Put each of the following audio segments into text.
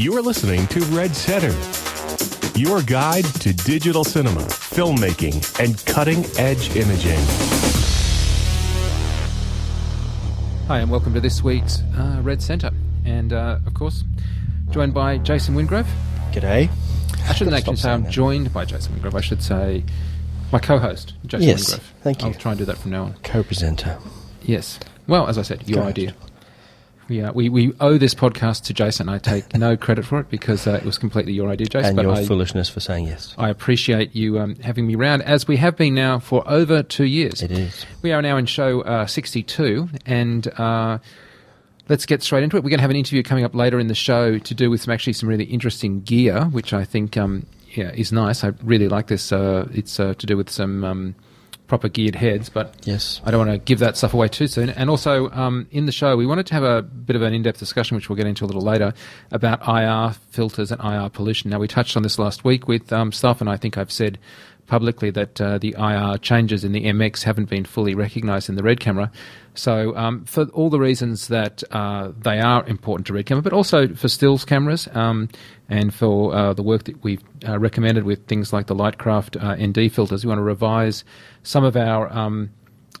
You're listening to Red Centre, your guide to digital cinema, filmmaking, and cutting edge imaging. Hi, and welcome to this week's uh, Red Centre. And uh, of course, joined by Jason Wingrove. G'day. I shouldn't actually say I'm that. joined by Jason Wingrove. I should say my co host, Jason Yes, Wingrove. thank you. I'll try and do that from now on. Co-presenter. Yes. Well, as I said, your Go ahead. We, uh, we, we owe this podcast to Jason. I take no credit for it because uh, it was completely your idea, Jason. and your I, foolishness for saying yes. I appreciate you um, having me round, as we have been now for over two years. It is. We are now in show uh, 62, and uh, let's get straight into it. We're going to have an interview coming up later in the show to do with some actually some really interesting gear, which I think um, yeah is nice. I really like this. Uh, it's uh, to do with some um, proper geared heads, but Yes. I don't want to give that stuff away too soon. And also, um, in the show, we wanted to have a bit of an in depth discussion, which we'll get into a little later, about IR filters and IR pollution. Now, we touched on this last week with um, stuff, and I think I've said publicly that uh, the IR changes in the MX haven't been fully recognised in the Red camera. So, um, for all the reasons that uh, they are important to Red camera, but also for stills cameras um, and for uh, the work that we've uh, recommended with things like the Lightcraft uh, ND filters, we want to revise some of our um,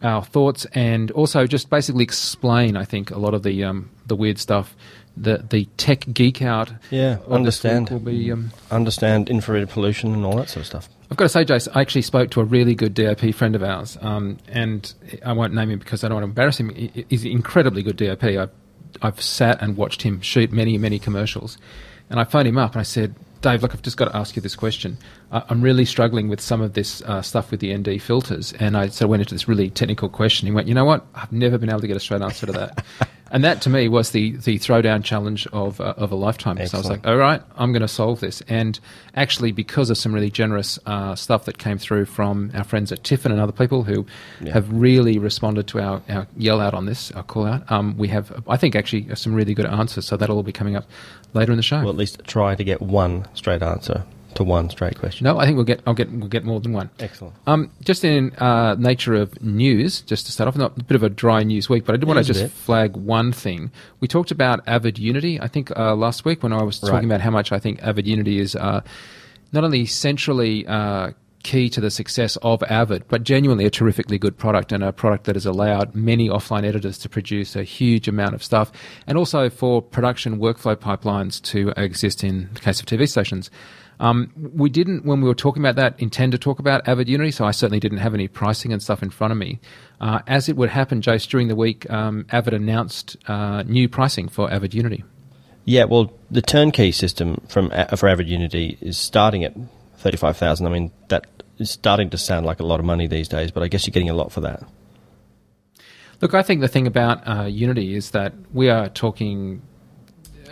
our thoughts and also just basically explain, I think, a lot of the um, the weird stuff. The the tech geek out. Yeah, understand. Will be, um, Understand infrared pollution and all that sort of stuff. I've got to say, Jace, I actually spoke to a really good DOP friend of ours, um, and I won't name him because I don't want to embarrass him. He's an incredibly good DOP. I've, I've sat and watched him shoot many, many commercials. And I phoned him up and I said, Dave, look, I've just got to ask you this question. I I'm really struggling with some of this uh, stuff with the ND filters. And I so went into this really technical question. He went, you know what? I've never been able to get a straight answer to that. and that to me was the, the throwdown challenge of, uh, of a lifetime. So I was like, all right, I'm going to solve this. And actually, because of some really generous uh, stuff that came through from our friends at Tiffen and other people who Yeah. have really responded to our, our yell out on this, our call out, um, we have, I think, actually some really good answers. So that'll all be coming up later in the show. Well, at least try to get one straight answer to one straight question. no, I think we'll get, I'll get, we'll get more than one. Excellent. Um, just in uh, nature of news, just to start off, not a bit of a dry news week, but I did want to just bit. flag one thing. We talked about Avid Unity, I think, uh, last week when I was Right. talking about how much I think Avid Unity is uh, not only centrally uh, key to the success of Avid, but genuinely a terrifically good product and a product that has allowed many offline editors to produce a huge amount of stuff, and also for production workflow pipelines to exist in the case of TV stations. Um, we didn't, when we were talking about that, intend to talk about Avid Unity, so I certainly didn't have any pricing and stuff in front of me. Uh, as it would happen, Jace, during the week, um, Avid announced uh, new pricing for Avid Unity. Yeah, well, the turnkey system from for Avid Unity is starting at thirty-five thousand. I mean, that is starting to sound like a lot of money these days, but I guess you're getting a lot for that. Look, I think the thing about uh, Unity is that we are talking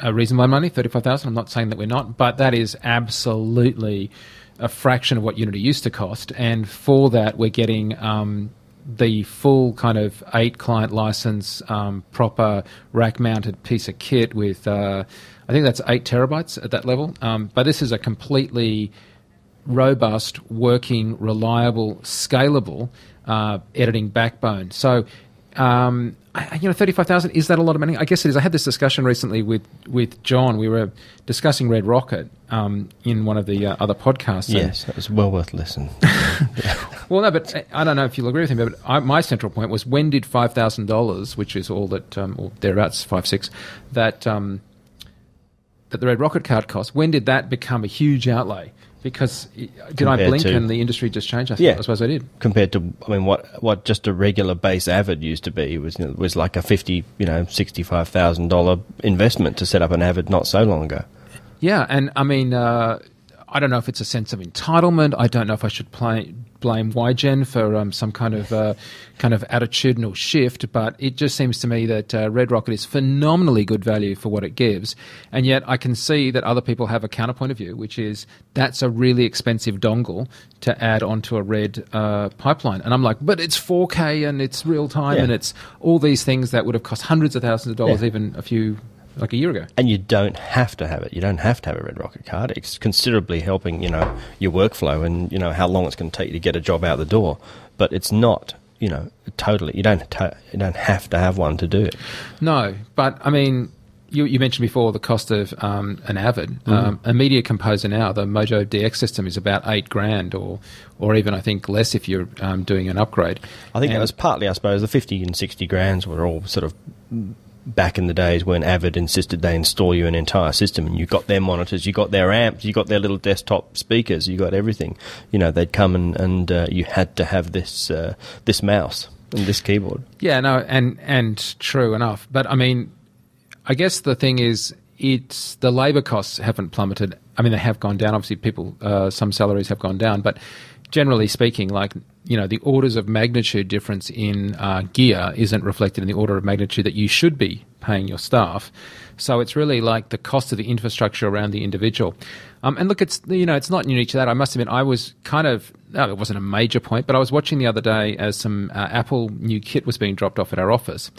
a amount of money, thirty-five thousand. I'm not saying that we're not, but that is absolutely a fraction of what Unity used to cost, and for that we're getting um, the full kind of eight client license, um, proper rack-mounted piece of kit with. Uh, I think that's eight terabytes at that level, um, but this is a completely robust, working, reliable, scalable uh, editing backbone. So, um, I, you know, thirty-five thousand is that a lot of money? I guess it is. I had this discussion recently with with John. We were discussing Red Rocket um, in one of the uh, other podcasts. Yes, that was well worth listening. well, no, but uh, I don't know if you'll agree with me, but I, my central point was when did five thousand dollars, which is all that, um, or thereabouts, five six, that um, that the Red Rocket card cost. When did that become a huge outlay? Because did I blink to- and the industry just changed? I, Yeah. I suppose I did. compared to I mean what what just a regular base Avid used to be was you know, was like a fifty you know sixty five thousand dollar investment to set up an Avid not so long ago. Yeah, and I mean, uh, I don't know if it's a sense of entitlement. I don't know if I should play, blame YGen for um, some kind of uh, kind of attitudinal shift, but it just seems to me that uh, Red Rocket is phenomenally good value for what it gives, and yet I can see that other people have a counterpoint of view, which is that's a really expensive dongle to add onto a Red uh, pipeline, and I'm like, but it's 4K and it's real time Yeah. and it's all these things that would have cost hundreds of thousands of dollars Yeah. even a few like a year ago. And you don't have to have it. You don't have to have a Red Rocket card. It's considerably helping, you know, your workflow and you know how long it's going to take you to get a job out the door. But it's not, you know, totally. You don't. To, you don't have to have one to do it. No, but I mean, you, you mentioned before the cost of um, an Avid. Um, a Media Composer now, the Mojo DX system is about eight grand, or or even I think less if you're um, doing an upgrade. I think And- that was partly, I suppose, the 50 and 60 grands were all sort of back in the days when Avid insisted they install you an entire system and you got their monitors, you got their amps, you got their little desktop speakers, you got everything. You know, they'd come and, and uh, you had to have this, uh, this mouse and this keyboard. Yeah, no, and and true enough. But I mean, I guess the thing is, it's the labour costs haven't plummeted. I mean, they have gone down. Obviously, people uh, some salaries have gone down, but generally speaking, like you know, the orders of magnitude difference in uh, gear isn't reflected in the order of magnitude that you should be paying your staff. So it's really like the cost of the infrastructure around the individual. Um, and look, it's you know, it's not unique to that. I must admit, I was kind of no, it wasn't a major point, but I was watching the other day as some uh, Apple new kit was being dropped off at our office,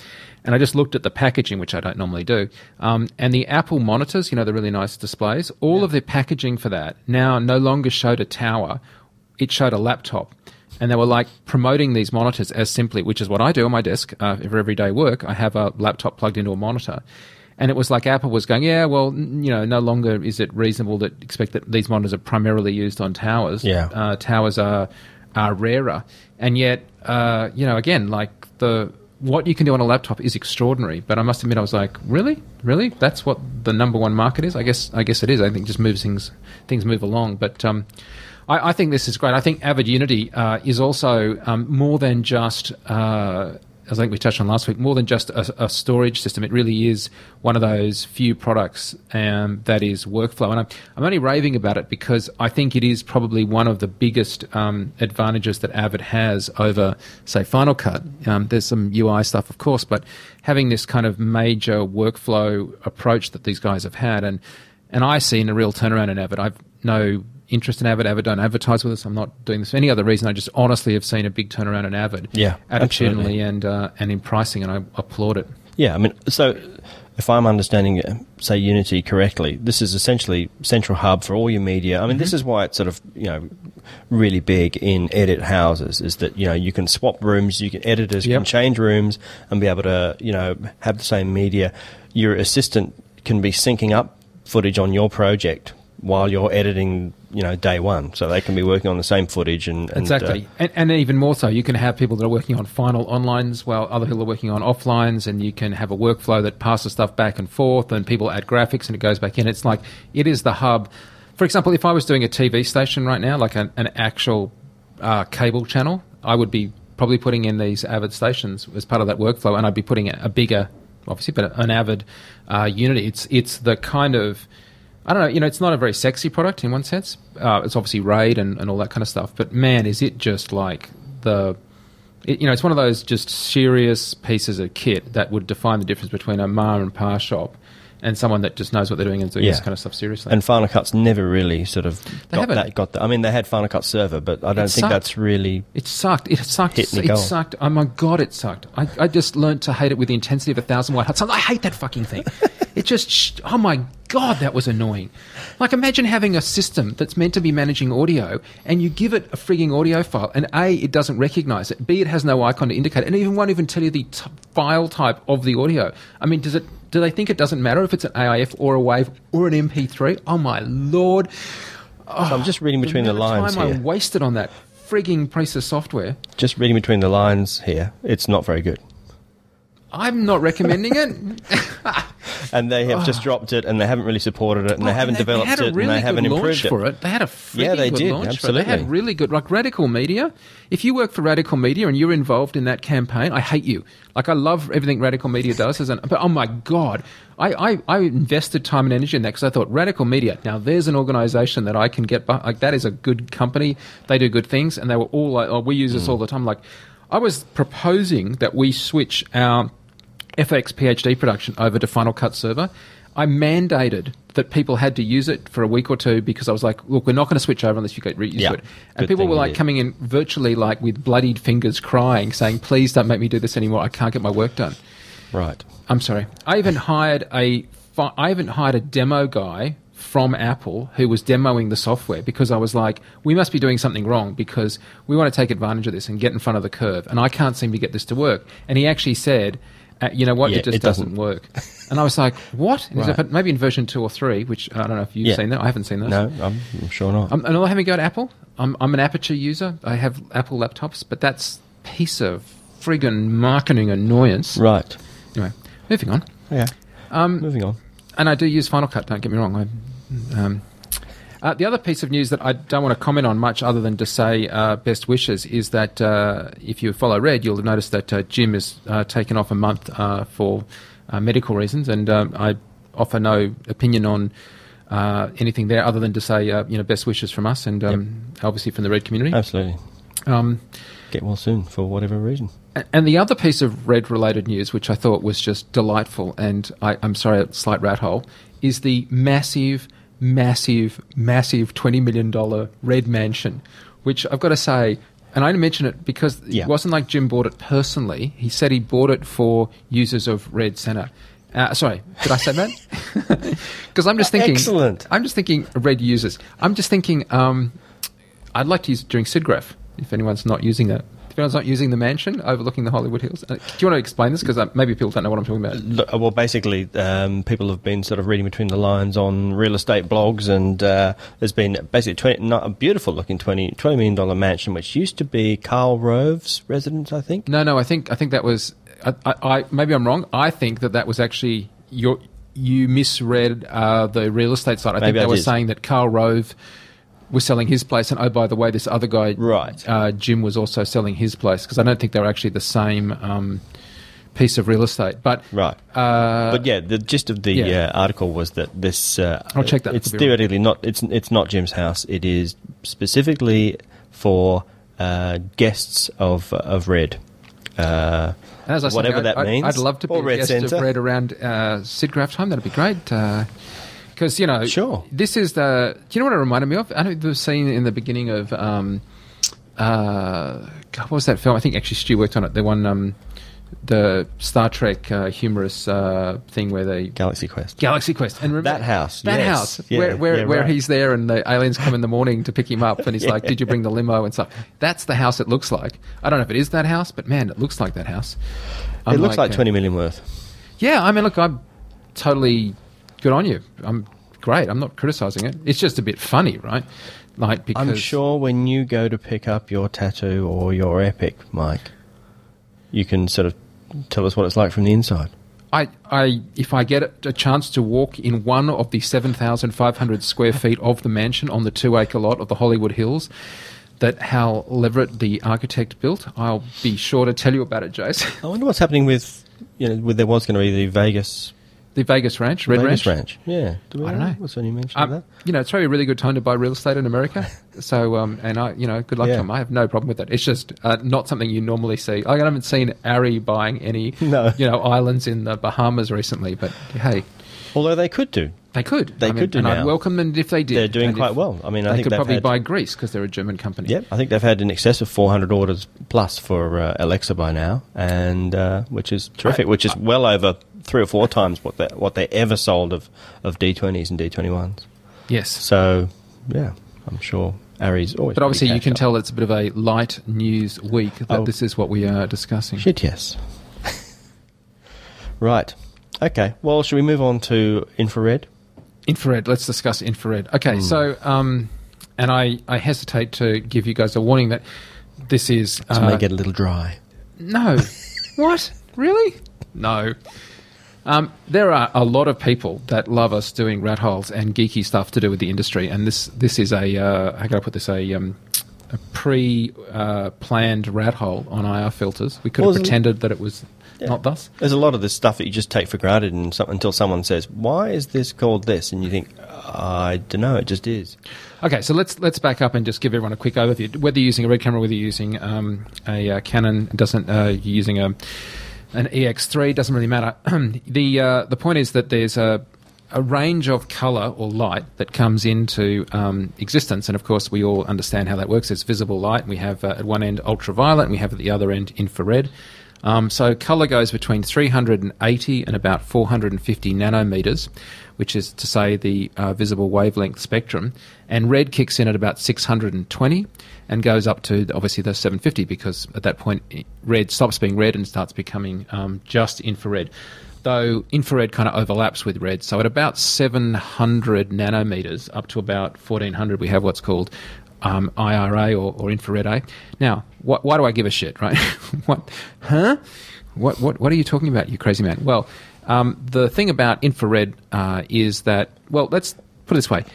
and I just looked at the packaging, which I don't normally do, um, and the Apple monitors, you know, the really nice displays. All of their packaging for that now no longer showed a tower; it showed a laptop. And they were like promoting these monitors as simply, which is what I do on my desk uh, for everyday work. I have a laptop plugged into a monitor. And it was like Apple was going, yeah, well, n- you know, no longer is it reasonable to expect that these monitors are primarily used on towers. Yeah. Uh, towers are are rarer, and yet, uh, you know, again, like the what you can do on a laptop is extraordinary. But I must admit, I was like, really, really, that's what the number one market is. I guess, I guess it is. I think it just moves things things move along. But um, I, I think this is great. I think Avid Unity uh, is also um, more than just. Uh, as I think we touched on last week, more than just a, a storage system, it really is one of those few products um, that is workflow. And I'm, I'm only raving about it because I think it is probably one of the biggest um, advantages that Avid has over, say, Final Cut. Um, there's some UI stuff, of course, but having this kind of major workflow approach that these guys have had, and and I see a real turnaround in Avid. I've no interest in Avid. Avid don't advertise with us. I'm not doing this for any other reason. I just honestly have seen a big turnaround in Avid. Yeah, attitudinally and uh, and in pricing, and I applaud it. Yeah, I mean, so if I'm understanding, say, Unity correctly, this is essentially central hub for all your media. I mean, this is why it's sort of you know really big in edit houses is that you know you can swap rooms, you can editors Yep. can change rooms and be able to you know have the same media. Your assistant can be syncing up footage on your project while you're editing, you know, day one, so they can be working on the same footage and, and uh, Exactly, and, and even more so, you can have people that are working on final onlines while other people are working on offlines, and you can have a workflow that passes stuff back and forth, and people add graphics and it goes back in. It's like it is the hub. For example, if I was doing a TV station right now, like an, an actual uh, cable channel, I would be probably putting in these Avid stations as part of that workflow, and I'd be putting a, bigger, obviously, but an Avid uh, Unity. It's it's the kind of I don't know, you know, it's not a very sexy product in one sense. Uh, it's obviously RAID and, and all that kind of stuff, but man, is it just like the, it, you know, it's one of those just serious pieces of kit that would define the difference between a ma and pa shop and someone that just knows what they're doing and doing this kind of stuff seriously. And Final Cut's never really sort of They got haven't. that. Got that. I mean, they had Final Cut server, but I don't It think sucked. that's really. It sucked. It sucked. It goal. sucked. Oh my god, it sucked. I, I just learned to hate it with the intensity of a thousand white suns. I hate that fucking thing. it just. sh- Oh my god, that was annoying. Like imagine having a system that's meant to be managing audio, and you give it a frigging audio file, and a it doesn't recognize it. B it has no icon to indicate, it, and even won't even tell you the t- file type of the audio. I mean, does it? Do they think it doesn't matter if it's an AIF or a WAV or an MP3? Oh my lord! So I'm just reading between the, of lines time here. I wasted on that frigging piece of software. just reading between the lines here. It's not very good. I'm not recommending it. And they have just oh. dropped it, and they haven't really supported it, and they oh, haven't and developed had a it, and they haven't improved it. for it. They had a Yeah, they good did, it. They had absolutely. really good, like Radical Media. If you work for Radical Media and you're involved in that campaign, I hate you. Like I love everything Radical Media does, as an, but oh my god, I, I, I invested time and energy in that because I thought Radical Media. Now there's an organisation that I can get. By, like that is a good company. They do good things, and they were all like, oh, we use this mm. all the time. Like I was proposing that we switch our FX PhD production over to Final Cut Server, I mandated that people had to use it for a week or two because I was like, look, we're not going to switch over unless you get used Yeah. to it. And people were like coming in virtually like with bloodied fingers crying, saying, please don't make me do this anymore. I can't get my work done. Right. I'm sorry. I even hired a I even hired a demo guy from Apple who was demoing the software because I was like, we must be doing something wrong because we want to take advantage of this and get in front of the curve, and I can't seem to get this to work. And he actually said. Uh, you know what? Yeah, it just it doesn't. doesn't. work. And I was like, what? Right. like, maybe in version two or three, which I don't know if you've Yeah. seen that. I haven't seen that. No, I'm, I'm sure not. I'm, and I'm having a go at Apple. I'm, I'm an Aperture user. I have Apple laptops, but that's piece of friggin' marketing annoyance. right. Anyway, moving on. Yeah. Um, Moving on. and I do use Final Cut. Don't get me wrong. I, um, uh, the other piece of news that I don't want to comment on much, other than to say uh, best wishes, is that uh, if you follow Red, you'll have noticed that uh, Jim is uh, taken off a month uh, for uh, medical reasons, and um, I offer no opinion on. Uh, anything there other than to say, uh, you know, best wishes from us and um, obviously from the Red community. Absolutely. Um, Get well soon for whatever reason. and the other piece of red related news, which I thought was just delightful, and I, I'm sorry, a slight rat hole, is the massive, massive, massive $20 million red mansion, which I've got to say, and I mention it because Yeah. it wasn't like Jim bought it personally. He said he bought it for users of Red Centre. Uh, sorry, did I say that? Because I'm just thinking. Excellent. I'm just thinking Red users. I'm just thinking. Um, I'd like to use it during SIGGRAPH if anyone's not using that. Anyone's not using the mansion overlooking the Hollywood Hills. Uh, do you want to explain this? Because uh, maybe people don't know what I'm talking about. Well, basically, um, people have been sort of reading between the lines on real estate blogs, and uh, there's been basically 20, not a beautiful looking 20, $20 million mansion, which used to be Carl Rove's residence, I think. No, no, I think I think that was. I, I, I maybe I'm wrong. I think that that was actually your. You misread uh, the real estate site. I think Maybe they I were did. saying that Carl Rove was selling his place, and oh, by the way, this other guy, Right. uh, Jim, was also selling his place because I don't think they were actually the same um, piece of real estate. But Right. uh, but yeah, the gist of the yeah. uh, article was that this. Uh, I'll check that. It's Could be wrong. theoretically not. It's it's not Jim's house. It is specifically for uh, guests of of Red. Uh, I said, whatever I'd- that I'd, means. I'd love to be a Red guest of Centre. Red around uh, SIGGRAPH time. That'd be great. Because you know, Sure. This is the. Do you know what it reminded me of? I know the scene in the beginning of. Um, uh, God, what was that film? I think actually Stu worked on it. The one, um, the Star Trek uh, humorous uh, thing where they Galaxy Quest. Galaxy Quest and remember That house, that yes. house Yeah, where where, yeah, where right. he's there and the aliens come in the morning to pick him up and he's like, "Did you bring the limo and stuff?" That's the house it looks like. I don't know if it is that house, but man, it looks like that house. it looks like uh, twenty million worth. Yeah, I mean, look, I'm totally good on you. I'm great. I'm not criticizing it. It's just a bit funny, right? Like because I'm sure when you go to pick up your tattoo or your epic, Mike, you can sort of tell us what it's like from the inside. I, I, if I get a chance to walk in one of the 7,500 square feet of the mansion on the two acre lot of the Hollywood Hills that Hal Leverett, the architect, built, I'll be sure to tell you about it, Jace. I wonder what's happening with you know, with there was going to be the Vegas the Vegas Ranch, Red Vegas Ranch. Ranch. Yeah, Do we I don't know. What's the new mention of Um, that? you know, it's probably a really good time to buy real estate in America. So, um, and I, you know, good luck Yeah. to them. I have no problem with that. It's just uh, not something you normally see. I haven't seen ARRI buying any, No. you know, islands in the Bahamas recently. But hey, Although they could do. they could. They I mean, could do and I'd welcome them if they did. They're doing And quite well. I mean, I they think could probably had- buy Greece because they're a German company. Yep, I think they've had in excess of 400 orders plus for uh, Alexa by now, and uh, which is terrific. which is well over three or four times what they what they ever sold of of D20s and D21s. Yes. So yeah, I'm sure ARRI's always. But obviously, you can cashed tell it's a bit of a light news week that Oh. this is what we are discussing. Shit, yes. right. Okay. Well, should we move on to infrared? Infrared. Let's discuss infrared. Okay, Hmm. so um, and I, I hesitate to give you guys a warning that this is This uh, may get a little dry. no. what really? No. Um, there are a lot of people that love us doing rat holes and geeky stuff to do with the industry, and this this is a uh, how can I put this a um, a pre uh, planned rat hole on IR filters. We could Well, have pretended that it was Yeah. not thus. There's a lot of this stuff that you just take for granted and some, until someone says, "Why is this called this?" and you think, "I don't know, it just is." Okay, so let's let's back up and just give everyone a quick overview. Whether you're using a red camera, whether you're using um, a uh, Canon, doesn't uh, you're using a an EX3 doesn't really matter. the uh, the point is that there's a a range of color or light that comes into um, existence, and of course we all understand how that works. There's visible light, we have uh, at one end ultraviolet, and we have at the other end infrared. Um, so color goes between 380 and about 450 nanometers, which is to say the uh, visible wavelength spectrum. And red kicks in at about 620 and goes up to obviously the 750 because at that point red stops being red and starts becoming um, just infrared. Though infrared kind of overlaps with red, so at about 700 nanometers up to about 1400, we have what's called um, IRA or, or infrared A. Now, what, why do I give a shit, right? what, huh? What, what, what are you talking about, you crazy man? Well, um, the thing about infrared uh, is that, well, let's put it this way.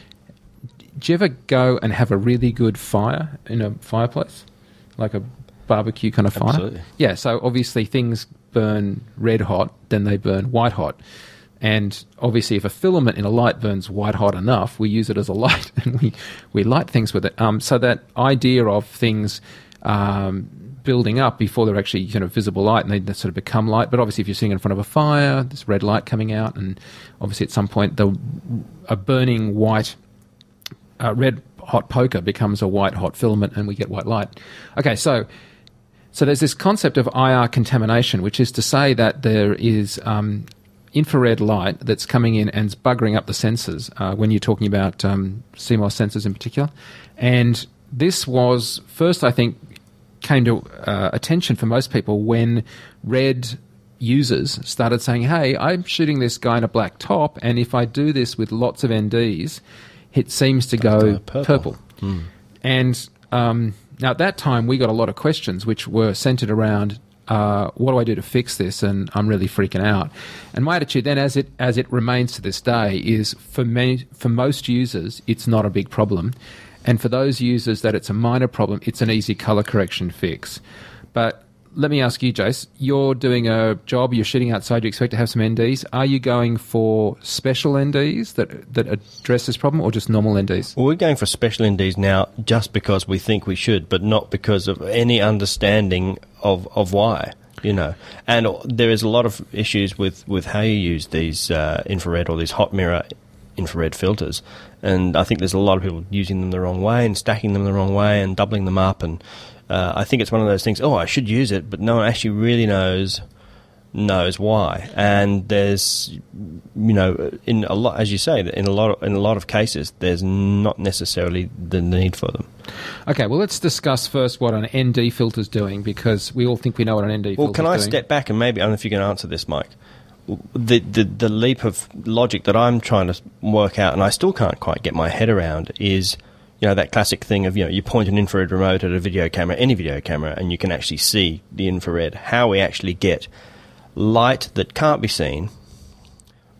Do you ever go and have a really good fire in a fireplace? Like a barbecue kind of fire? Absolutely. Yeah, so obviously things burn red hot, then they burn white hot. And obviously, if a filament in a light burns white hot enough, we use it as a light and we, we light things with it. Um, so that idea of things um, building up before they're actually kind of visible light and they, they sort of become light. But obviously, if you're sitting in front of a fire, there's red light coming out, and obviously at some point, the, a burning white, uh, red hot poker becomes a white hot filament, and we get white light. Okay, so so there's this concept of IR contamination, which is to say that there is um, infrared light that's coming in and buggering up the sensors uh, when you're talking about um, CMOS sensors in particular. And this was first, I think, came to uh, attention for most people when red users started saying, "Hey, I'm shooting this guy in a black top, and if I do this with lots of NDs, it seems to go purple." purple." And um, now at that time, we got a lot of questions, which were centered around uh, what do I do to fix this? And I'm really freaking out. And my attitude then, as it as it remains to this day, is for many for most users, it's not a big problem, and for those users that it's a minor problem, it's an easy color correction fix. But let me ask you, Jace. You're doing a job. You're shooting outside. You expect to have some NDs. Are you going for special NDs that that address this problem, or just normal NDs? Well, we're going for special NDs now just because we think we should, but not because of any understanding of, of why, you know. And there is a lot of issues with, with how you use these uh, infrared or these hot mirror infrared filters. And I think there's a lot of people using them the wrong way and stacking them the wrong way and doubling them up. And uh, I think it's one of those things, oh, I should use it, but no one actually really knows knows why. And there's, you know, in a lot, as you say, in a lot of, in a lot of cases, there's not necessarily the need for them. Okay, well, let's discuss first what an ND filter is doing because we all think we know what an ND filter is. Well, can I doing. step back and maybe I don't know if you can answer this, Mike. The, the the leap of logic that I'm trying to work out, and I still can't quite get my head around, is you know that classic thing of you know you point an infrared remote at a video camera, any video camera, and you can actually see the infrared. How we actually get light that can't be seen,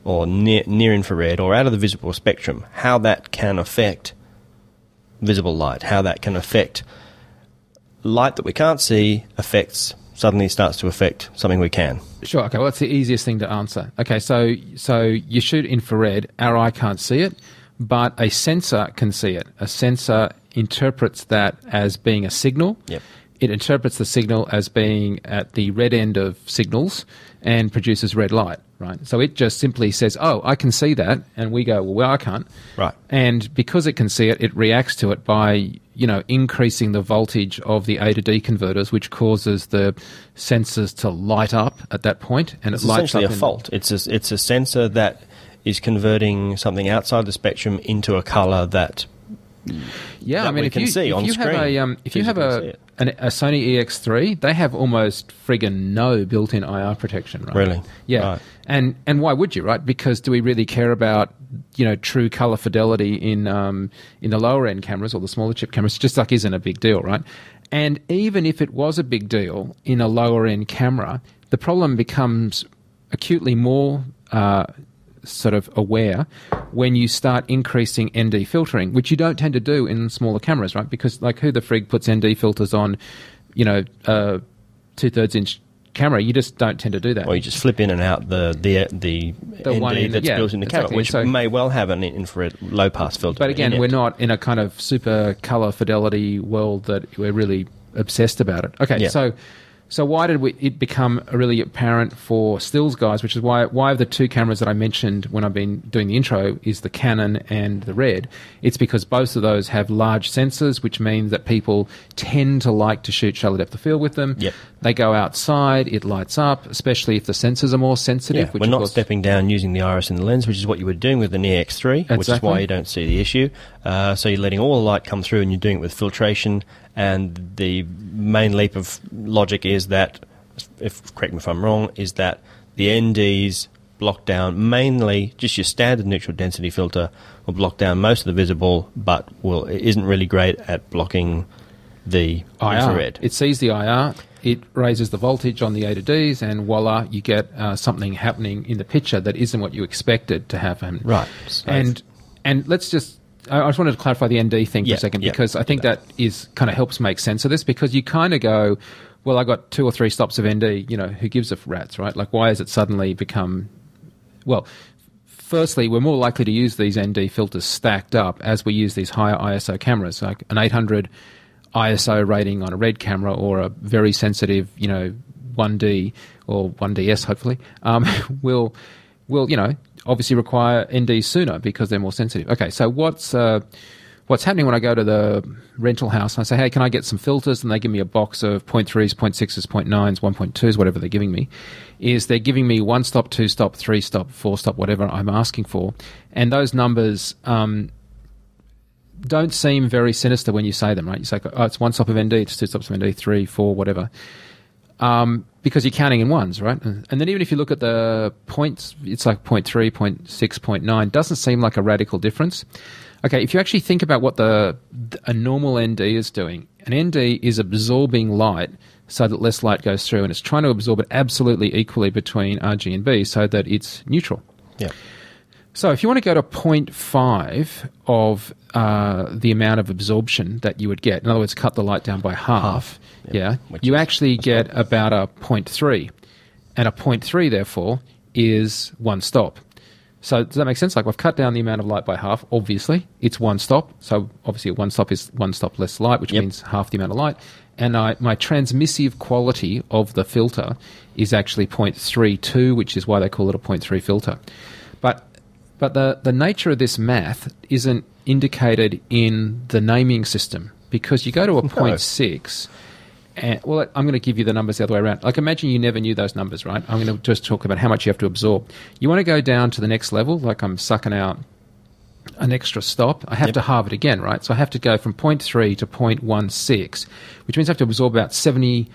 or near near infrared, or out of the visible spectrum. How that can affect visible light. How that can affect light that we can't see affects suddenly starts to affect something we can. Sure. Okay. Well, that's the easiest thing to answer. Okay. So, so you shoot infrared. Our eye can't see it, but a sensor can see it. A sensor interprets that as being a signal. Yep. It interprets the signal as being at the red end of signals and produces red light. Right. So it just simply says, "Oh, I can see that," and we go, "Well, I can't." Right. And because it can see it, it reacts to it by you know increasing the voltage of the A to D converters, which causes the sensors to light up at that point, and It's it lights essentially up a fault. It's a, it's a sensor that is converting something outside the spectrum into a color that Yeah, that I mean, we if can you, see if on you have a um, if you have a an, a Sony EX3, they have almost friggin' no built-in IR protection, right? Really? Yeah. Right. And and why would you, right? Because do we really care about you know true color fidelity in um, in the lower end cameras or the smaller chip cameras? Just like isn't a big deal, right? And even if it was a big deal in a lower end camera, the problem becomes acutely more uh, sort of aware when you start increasing ND filtering, which you don't tend to do in smaller cameras, right? Because like who the frig puts ND filters on, you know, uh, two thirds inch camera? You just don't tend to do that. or you just flip in and out the the the, The one ND in- that's yeah, built in the camera, exactly. which So- may well have an infrared low pass filter. But again, we're it. not in a kind of super color fidelity world that we're really obsessed about it. Okay, Yeah. so So why did we, it become really apparent for stills guys, which is why why of the two cameras that I mentioned when I've been doing the intro is the Canon and the Red. It's because both of those have large sensors, which means that people tend to like to shoot shallow depth of field with them. Yep. They go outside, it lights up, especially if the sensors are more sensitive. Yeah, which we're not course- stepping down using the iris in the lens, which is what you were doing with the EX3, which is why you don't see the issue. Uh, so you're letting all the light come through, and you're doing it with filtration. And the main leap of logic is that, if correct me if I'm wrong, is that the NDs block down mainly just your standard neutral density filter will block down most of the visible, but will it isn't really great at blocking the IR. infrared. It sees the IR, it raises the voltage on the A to Ds, and voila, you get uh, something happening in the picture that isn't what you expected to happen. Right. So- And and let's just. I I just wanted to clarify the ND thing for Yeah, a second yeah, because I think that. that is kind of helps make sense of this because you kind of go, well, I got two or three stops of ND. You know, who gives a rats, right? Like, why has it suddenly become well, firstly, we're more likely to use these ND filters stacked up as we use these higher ISO cameras, like an 800 ISO rating on a red camera or a very sensitive, you know, 1D or 1DS, hopefully, um, will will you know obviously require ND sooner because they're more sensitive. Okay, so what's uh, what's happening when I go to the rental house and I say, hey, can I get some filters? And they give me a box of 0.3s, 0.6s, 0.9s, 1.2s, whatever they're giving me, is they're giving me one stop, two stop, three stop, four stop, whatever I'm asking for. And those numbers um, don't seem very sinister when you say them, right? You say, oh, it's one stop of ND, it's two stops of ND, three, four, whatever. Um, because you're counting in ones, right? And then even if you look at the points, it's like 0.3, 0.6, 0.9. Doesn't seem like a radical difference. Okay, if you actually think about what the a normal ND is doing, an ND is absorbing light so that less light goes through, and it's trying to absorb it absolutely equally between RG and B so that it's neutral. yeah. So if you want to go to 0.5 of uh, the amount of absorption that you would get, in other words, cut the light down by half, Yep. yeah, you actually get about a 0.3. And a 0.3, therefore, is one stop. So does that make sense? Like we've cut down the amount of light by half. Obviously, it's one stop. So obviously, one stop is one stop less light, which Yep. means half the amount of light. And I, my transmissive quality of the filter is actually 0.32, which is why they call it a 0.3 filter. But the, the nature of this math isn't indicated in the naming system because you go to a 0.6 and well I'm going to give you the numbers the other way around. Like imagine you never knew those numbers, right? I'm going to just talk about how much you have to absorb. You want to go down to the next level like I'm sucking out an extra stop, I have Yep. to halve it again, right? So I have to go from 0.3 to 0.16, which means I have to absorb about 70,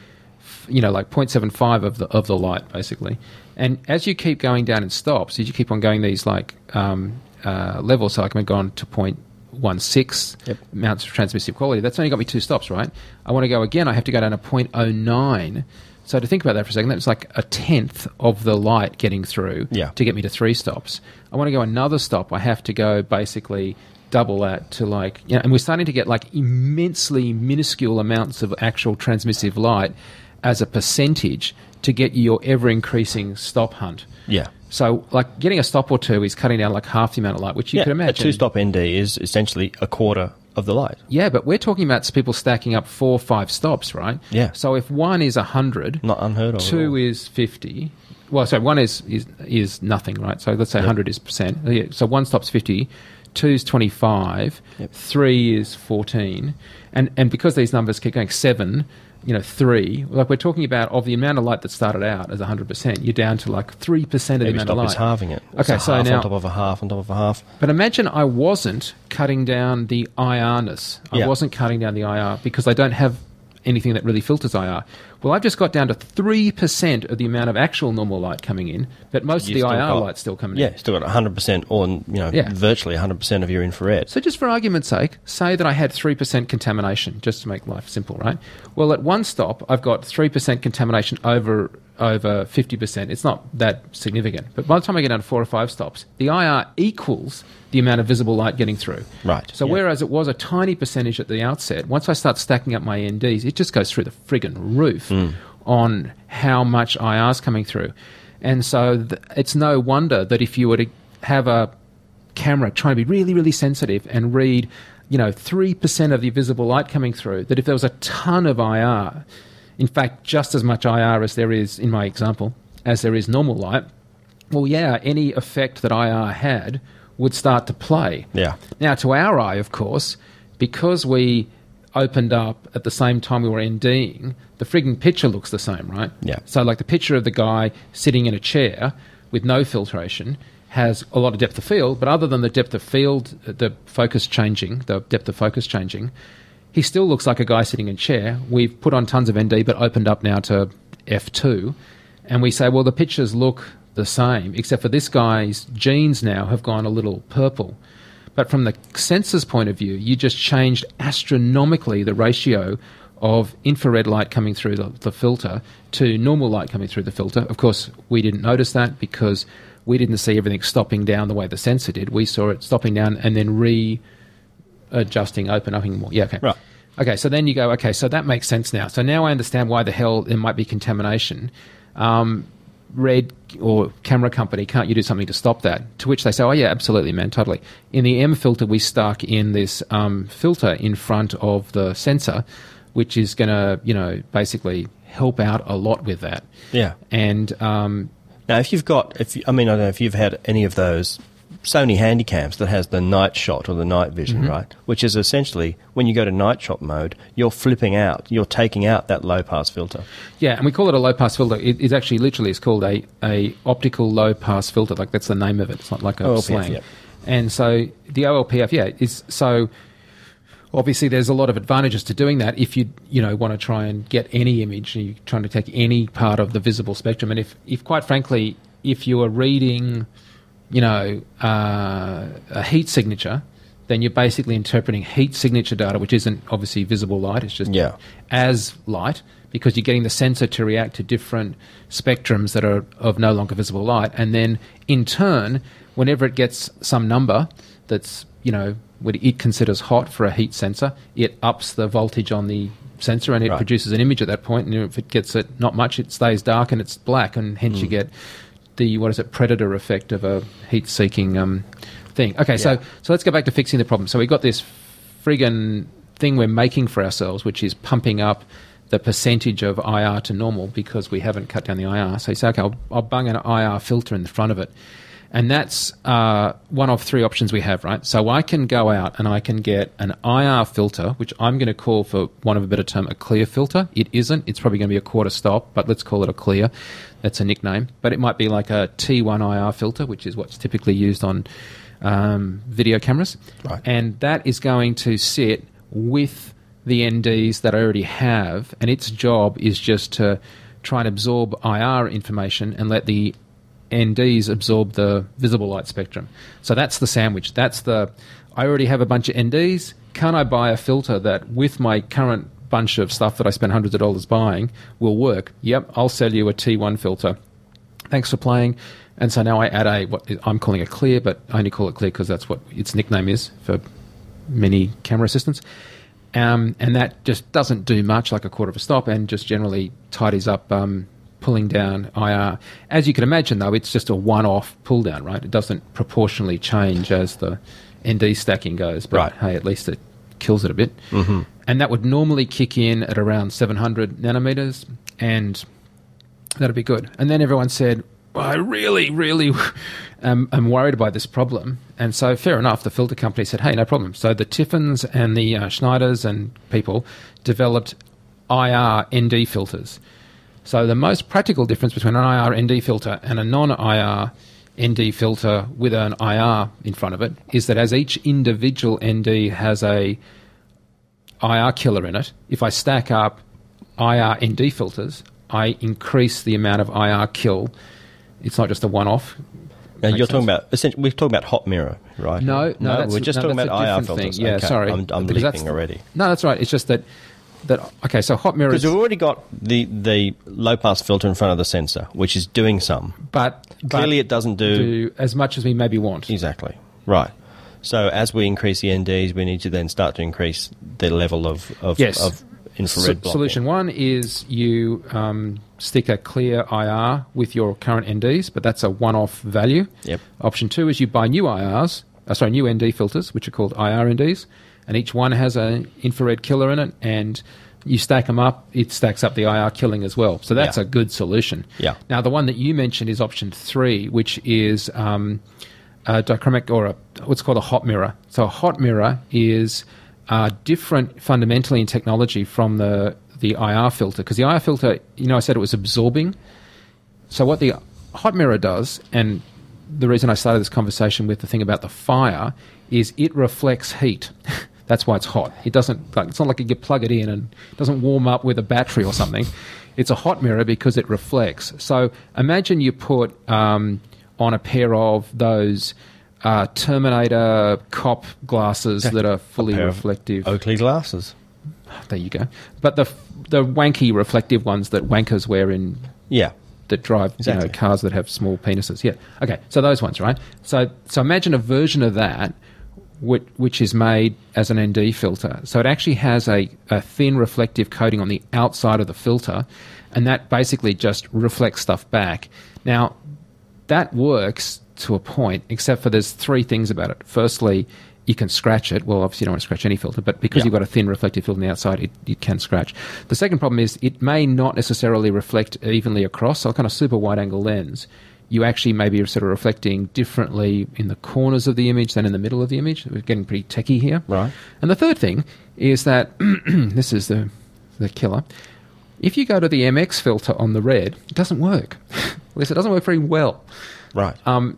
you know, like 0.75 of the of the light, basically. And as you keep going down in stops, as you keep on going these like um, uh, levels, so I can go on to 0.16 Yep. amounts of transmissive quality. That's only got me two stops, right? I want to go again. I have to go down to 0.09. So to think about that for a second, that's like a tenth of the light getting through Yeah. to get me to three stops. I want to go another stop. I have to go basically double that to like, you know, and we're starting to get like immensely minuscule amounts of actual transmissive light as a percentage to get you your ever increasing stop hunt. Yeah. So, like, getting a stop or two is cutting down like half the amount of light, which you yeah, can imagine. a two-stop ND is essentially a quarter of the light. Yeah, but we're talking about people stacking up four or five stops, right? Yeah. So if one is 100, Not unheard of. two is 50. Well, so one is, is is nothing, right? So let's say 100 is percent. So one stop's 50, is 25, Yep. three is 14. And, and because these numbers keep going, seven, you know, three, like we're talking about of the amount of light that started out as 100%, you're down to like 3% of the amount of light. is halving it. It's Okay, so half now- on top of a half on top of a half. But imagine I wasn't cutting down the IRness. I Yeah. wasn't cutting down the IR because I don't have anything that really filters IR. Well, I've just got down to 3% of the amount of actual normal light coming in, but most You've of the IR got- light's still coming Yeah, in. Yeah, still got 100% or you know Yeah. virtually 100% of your infrared. So just for argument's sake, say that I had 3% contamination, just to make life simple, right? Well, at one stop, I've got 3% contamination over over 50%. It's not that significant. But by the time I get down to four or five stops, the IR equals the amount of visible light getting through. Right, So yeah. whereas it was a tiny percentage at the outset, once I start stacking up my NDs, it just goes through the friggin' roof Hmm. on how much IR is coming through. And so th- it's no wonder that if you were to have a camera trying to be really, really sensitive and read, you know, 3% of the visible light coming through, that if there was a ton of IR, in fact, just as much IR as there is in my example, as there is normal light, well, yeah, any effect that IR had would start to play. Yeah. Now, to our eye, of course, because we opened up at the same time we were NDing, the frigging picture looks the same, right? Yeah. So, like the picture of the guy sitting in a chair with no filtration has a lot of depth of field, but other than the depth of field, the focus changing, the depth of focus changing, he still looks like a guy sitting in a chair. We've put on tons of ND, but opened up now to f2, and we say, well, the pictures look the same, except for this guy's jeans now have gone a little purple. But from the sensor's point of view, you just changed astronomically the ratio of infrared light coming through the, the, filter to normal light coming through the filter. Of course, we didn't notice that because we didn't see everything stopping down the way the sensor did. We saw it stopping down and then re adjusting, open upping more. Yeah, okay. Right. Okay, so then you go, okay, so that makes sense now. So now I understand why the hell there might be contamination. Um, red or camera company, can't you do something to stop that? To which they say, oh, yeah, absolutely, man, totally. In the M filter, we stuck in this um, filter in front of the sensor, which is going to, you know, basically help out a lot with that. Yeah. And um, now, if you've got, if you, I mean, I don't know if you've had any of those Sony Handycams that has the night shot or the night vision, Mm-hmm. right? Which is essentially when you go to night shot mode, you're flipping out, you're taking out that low pass filter. Yeah, and we call it a low pass filter. It, it's actually literally it's called a, a optical low pass filter. Like that's the name of it. It's not like a OLPF, slang. yep. And so the OLPF, yeah, is so obviously there's a lot of advantages to doing that if you you know want to try and get any image and you're trying to take any part of the visible spectrum. And if if quite frankly, if you are reading, you know, uh, a heat signature. Then you're basically interpreting heat signature data, which isn't obviously visible light. It's just Yeah. as light because you're getting the sensor to react to different spectrums that are of no longer visible light. And then in turn, whenever it gets some number that's, you know, what it considers hot for a heat sensor, it ups the voltage on the sensor and it Right. produces an image at that point. And if it gets it not much, it stays dark and it's black. And hence you get the, what is it, predator effect of a heat seeking um, thing. Okay, so, Yeah. so let's go back to fixing the problem. So we've got this friggin' thing we're making for ourselves, which is pumping up the percentage of IR to normal because we haven't cut down the IR. So you say, okay, I'll, I'll bung an IR filter in the front of it. And that's uh, one of three options we have, right? So I can go out and I can get an IR filter, which I'm going to call, for want of a better term, a clear filter. It isn't. It's probably going to be a quarter stop, but let's call it a clear. That's a nickname. But it might be like a T1 IR filter, which is what's typically used on um, video cameras. Right. And that is going to sit with the NDs that I already have, and its job is just to try and absorb IR information and let the NDs absorb the visible light spectrum. So that's the sandwich. That's the I already have a bunch of NDs. Can I buy a filter that with my current bunch of stuff that I spent hundreds of dollars buying will work? Yep, I'll sell you a T1 filter thanks for playing. And so now I add a what I'm calling a clear, but I only call it clear because that's what its nickname is for many camera assistants. Um, and that just doesn't do much, like a quarter of a stop, and just generally tidies up um, pulling down IR. As you can imagine, though, it's just a one-off pull down, right? It doesn't proportionally change as the ND stacking goes. But Right. hey, at least it kills it a bit. Mm-hmm. And that would normally kick in at around 700 nanometers, and that'd be good. And then everyone said, well, I really, really am, am worried about this problem. And so, fair enough, the filter company said, hey, no problem. So the Tiffens and the uh, Schneiders and people developed IR ND filters. So the most practical difference between an IR ND filter and a non IR ND filter with an IR in front of it is that as each individual ND has a IR killer in it, if I stack up IR ND filters, I increase the amount of IR kill. It's not just a one off. Now you're talking about essentially we're talking about hot mirror, right? No, no, that's, we're just no, talking about IR filters. Thing. Yeah, Okay, sorry, I'm, I'm leaping already. No, that's right. It's just that that okay. So hot mirrors, Because you've already got the, the low pass filter in front of the sensor, which is doing some. but, but Clearly, it doesn't do, do as much as we maybe want. exactly right. So as we increase the NDs, we need to then start to increase the level of of, Yes. of infrared So- blocking. solution one is you um, stick a clear IR with your current NDs, but that's a one-off value. Yep. Option two is you buy new IRs, uh, sorry, new ND filters, which are called IR NDs, and each one has an infrared killer in it, and you stack them up, it stacks up the IR killing as well. So that's Yeah. a good solution. Yeah. Now, the one that you mentioned is option three, which is um, a dichroic or a, what's called a hot mirror. So a hot mirror is uh, different fundamentally in technology from the, the IR filter. Because the IR filter, you know, I said it was absorbing. So what the hot mirror does, and the reason I started this conversation with the thing about the fire, is it reflects heat. That's why it's hot. It doesn't like it's not like you plug it in and it doesn't warm up with a battery or something. It's a hot mirror because it reflects. So imagine you put um, on a pair of those uh, Terminator cop glasses that are fully reflective. Oakley glasses. There you go. But the the wanky reflective ones that wankers wear in Yeah. that drive Exactly. you know cars that have small penises. Yeah. Okay. So those ones, right? So so imagine a version of that which, which is made as an ND filter. So it actually has a, a thin reflective coating on the outside of the filter, and that basically just reflects stuff back. Now that works to a point, except for there's three things about it. Firstly, you can scratch it. Well, obviously, you don't want to scratch any filter, but because Yeah. you've got a thin reflective filter on the outside, it, you can scratch. The second problem is it may not necessarily reflect evenly across. So, a kind of super wide angle lens, you actually may be sort of reflecting differently in the corners of the image than in the middle of the image. We're getting pretty techie here. Right. And the third thing is that this is the, the killer. If you go to the MX filter on the red, it doesn't work. At least it doesn't work very well Right. Um,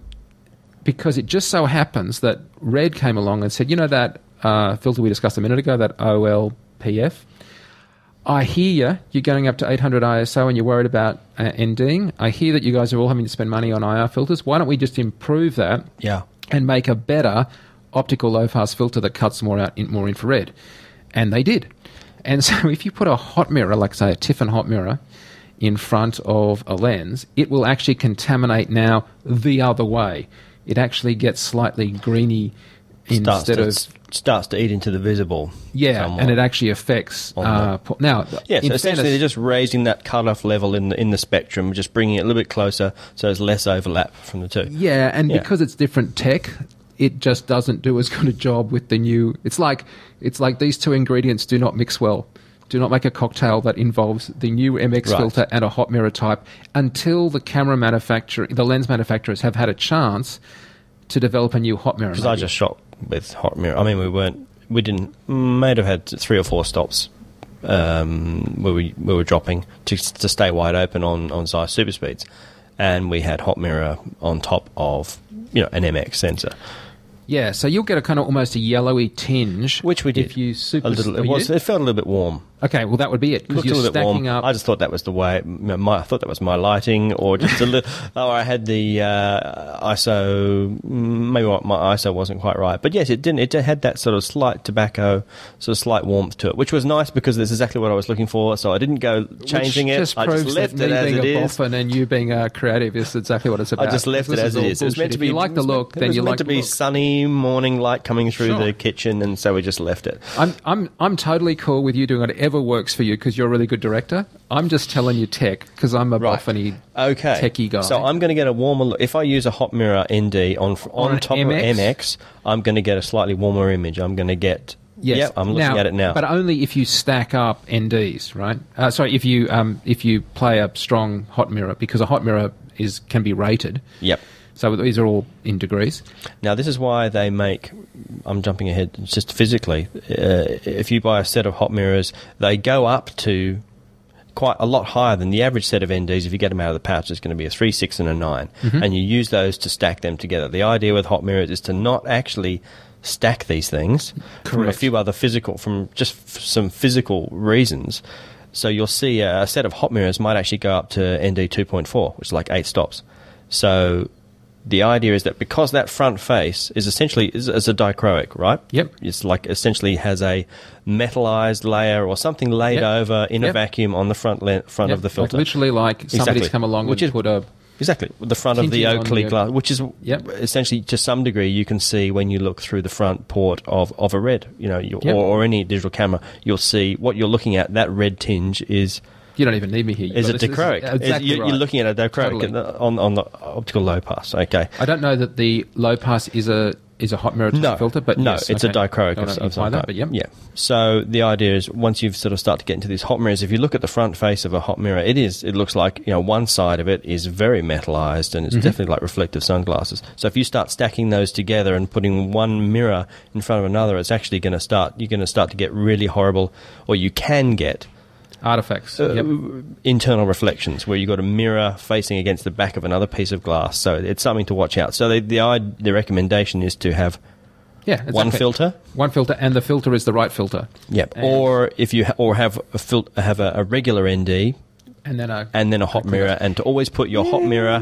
because it just so happens that Red came along and said, you know that uh, filter we discussed a minute ago, that OLPF. I hear you. You're going up to 800 ISO and you're worried about uh, NDing. I hear that you guys are all having to spend money on IR filters. Why don't we just improve that yeah. and make a better optical low pass filter that cuts more out in, more infrared. And they did. And so if you put a hot mirror, like say a Tiffen hot mirror, in front of a lens, it will actually contaminate now the other way. It actually gets slightly greeny Starts instead of starts to eat into the visible. yeah, somewhat. and it actually affects uh, po- now. Yeah, so essentially fairness- they're just raising that cutoff level in the in the spectrum, just bringing it a little bit closer, so there's less overlap from the two. Yeah, and Yeah. because it's different tech, it just doesn't do as good a job with the new. It's like it's like these two ingredients do not mix well. Do not make a cocktail that involves the new MX Right. filter and a hot mirror type until the camera manufacturer, the lens manufacturers have had a chance to develop a new hot mirror. Because I just shot with hot mirror. I mean, we weren't, we didn't, might have had three or four stops um, where we we were dropping to to stay wide open on on Zeiss super speeds, and we had hot mirror on top of you know an MX sensor, yeah, so you'll get a kind of almost a yellowy tinge, which we did. if you super. a little. It was. It felt a little bit warm. Okay. Well, that would be it because you're little bit stacking warm. up. I just thought that was the way. My, I thought that was my lighting, or just a little. oh, I had the uh, ISO. mm, Maybe my ISO wasn't quite right, but yes, it didn't. It had that sort of slight tobacco, sort of slight warmth to it, which was nice because that's exactly what I was looking for. So I didn't go changing Which it. Just I just left that it me as being it a is. boffin and you being a creative is exactly what it's about. I just left it as it is. It was meant to be. If you like the it look, it then you meant like to the be look. sunny morning light coming through Sure. the kitchen, and so we just left it. I'm I'm I'm totally cool with you doing whatever works for you because you're a really good director. I'm just telling you tech because I'm a Right. boffiny Okay. techie guy. So I'm going to get a warmer look. If I use a hot mirror ND on on, an top MX? of MX, I'm going to get a slightly warmer image. I'm going to get. Yes, Yep, I'm looking Now- at it now. But only if you stack up NDs, right? Uh, sorry, if you um, if you play a strong hot mirror because a hot mirror is can be rated. yep. So these are all in degrees. Now this is why they make. I'm jumping ahead. Just physically, uh, if you buy a set of hot mirrors, they go up to quite a lot higher than the average set of NDs. If you get them out of the pouch, it's going to be a three, six, and a 9 Mm-hmm. and you use those to stack them together. The idea with hot mirrors is to not actually stack these things from a few other physical, from just f- some physical reasons. So you'll see a, a set of hot mirrors might actually go up to ND 2.4, which is like eight stops. So the idea is that because that front face is essentially is, is a dichroic, right? Yep. It's like essentially has a metallized layer or something laid Yep. over in a vacuum on the front le- front Yep, of the like filter. literally, like somebody's Exactly. come along Which is- put a Exactly, the front of the Oakley the- glass, which is Yep. essentially to some degree you can see when you look through the front port of, of a red, you know, you, Yep. or, or any digital camera, you'll see what you're looking at. That red tinge is You don't even need me here. Is got a this- this dichroic. Exactly Is- you- right. You're looking at a dichroic Totally. the- on on the optical low pass. Okay, I don't know that the low pass is a is a hot mirror no filter, but no, yes, it's okay. a dichroic of, of some that, but yep. yeah. So the idea is once you've sort of start to get into these hot mirrors, if you look at the front face of a hot mirror, it is it looks like you know one side of it is very metallized and it's Mm-hmm. definitely like reflective sunglasses. So if you start stacking those together and putting one mirror in front of another, it's actually going to start you're going to start to get really horrible, or you can get artifacts. uh, yep. internal reflections where you've got a mirror facing against the back of another piece of glass. So it's something to watch out. So the the, the recommendation is to have Yeah, one filter. One filter, and the filter is the right filter. Yep. And- or if you ha- or have a fil- have a, a regular ND And then a and then a hot Okay. mirror, and to always put your hot mirror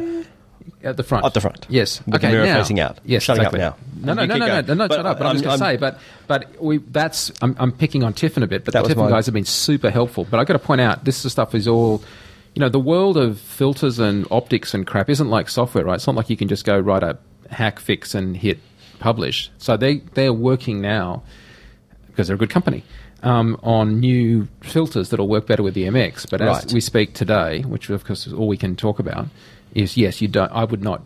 at the front. at the front. Yes. With the okay. mirror now, facing out. Yes. Shutting up now. No, no, no, no, no, no, shut up. But I'm, I'm- just going to say, but but we that's I'm, I'm picking on Tiffen a bit, but the Tiffen my- guys have been super helpful. But I got to point out, this stuff is all. You know, the world of filters and optics and crap isn't like software, right? It's not like you can just go write a hack fix and hit publish. So they they're working now because they're a good company um, on new filters that'll work better with the MX. But as Right. we speak today, which of course is all we can talk about, is yes, you don't. I would not.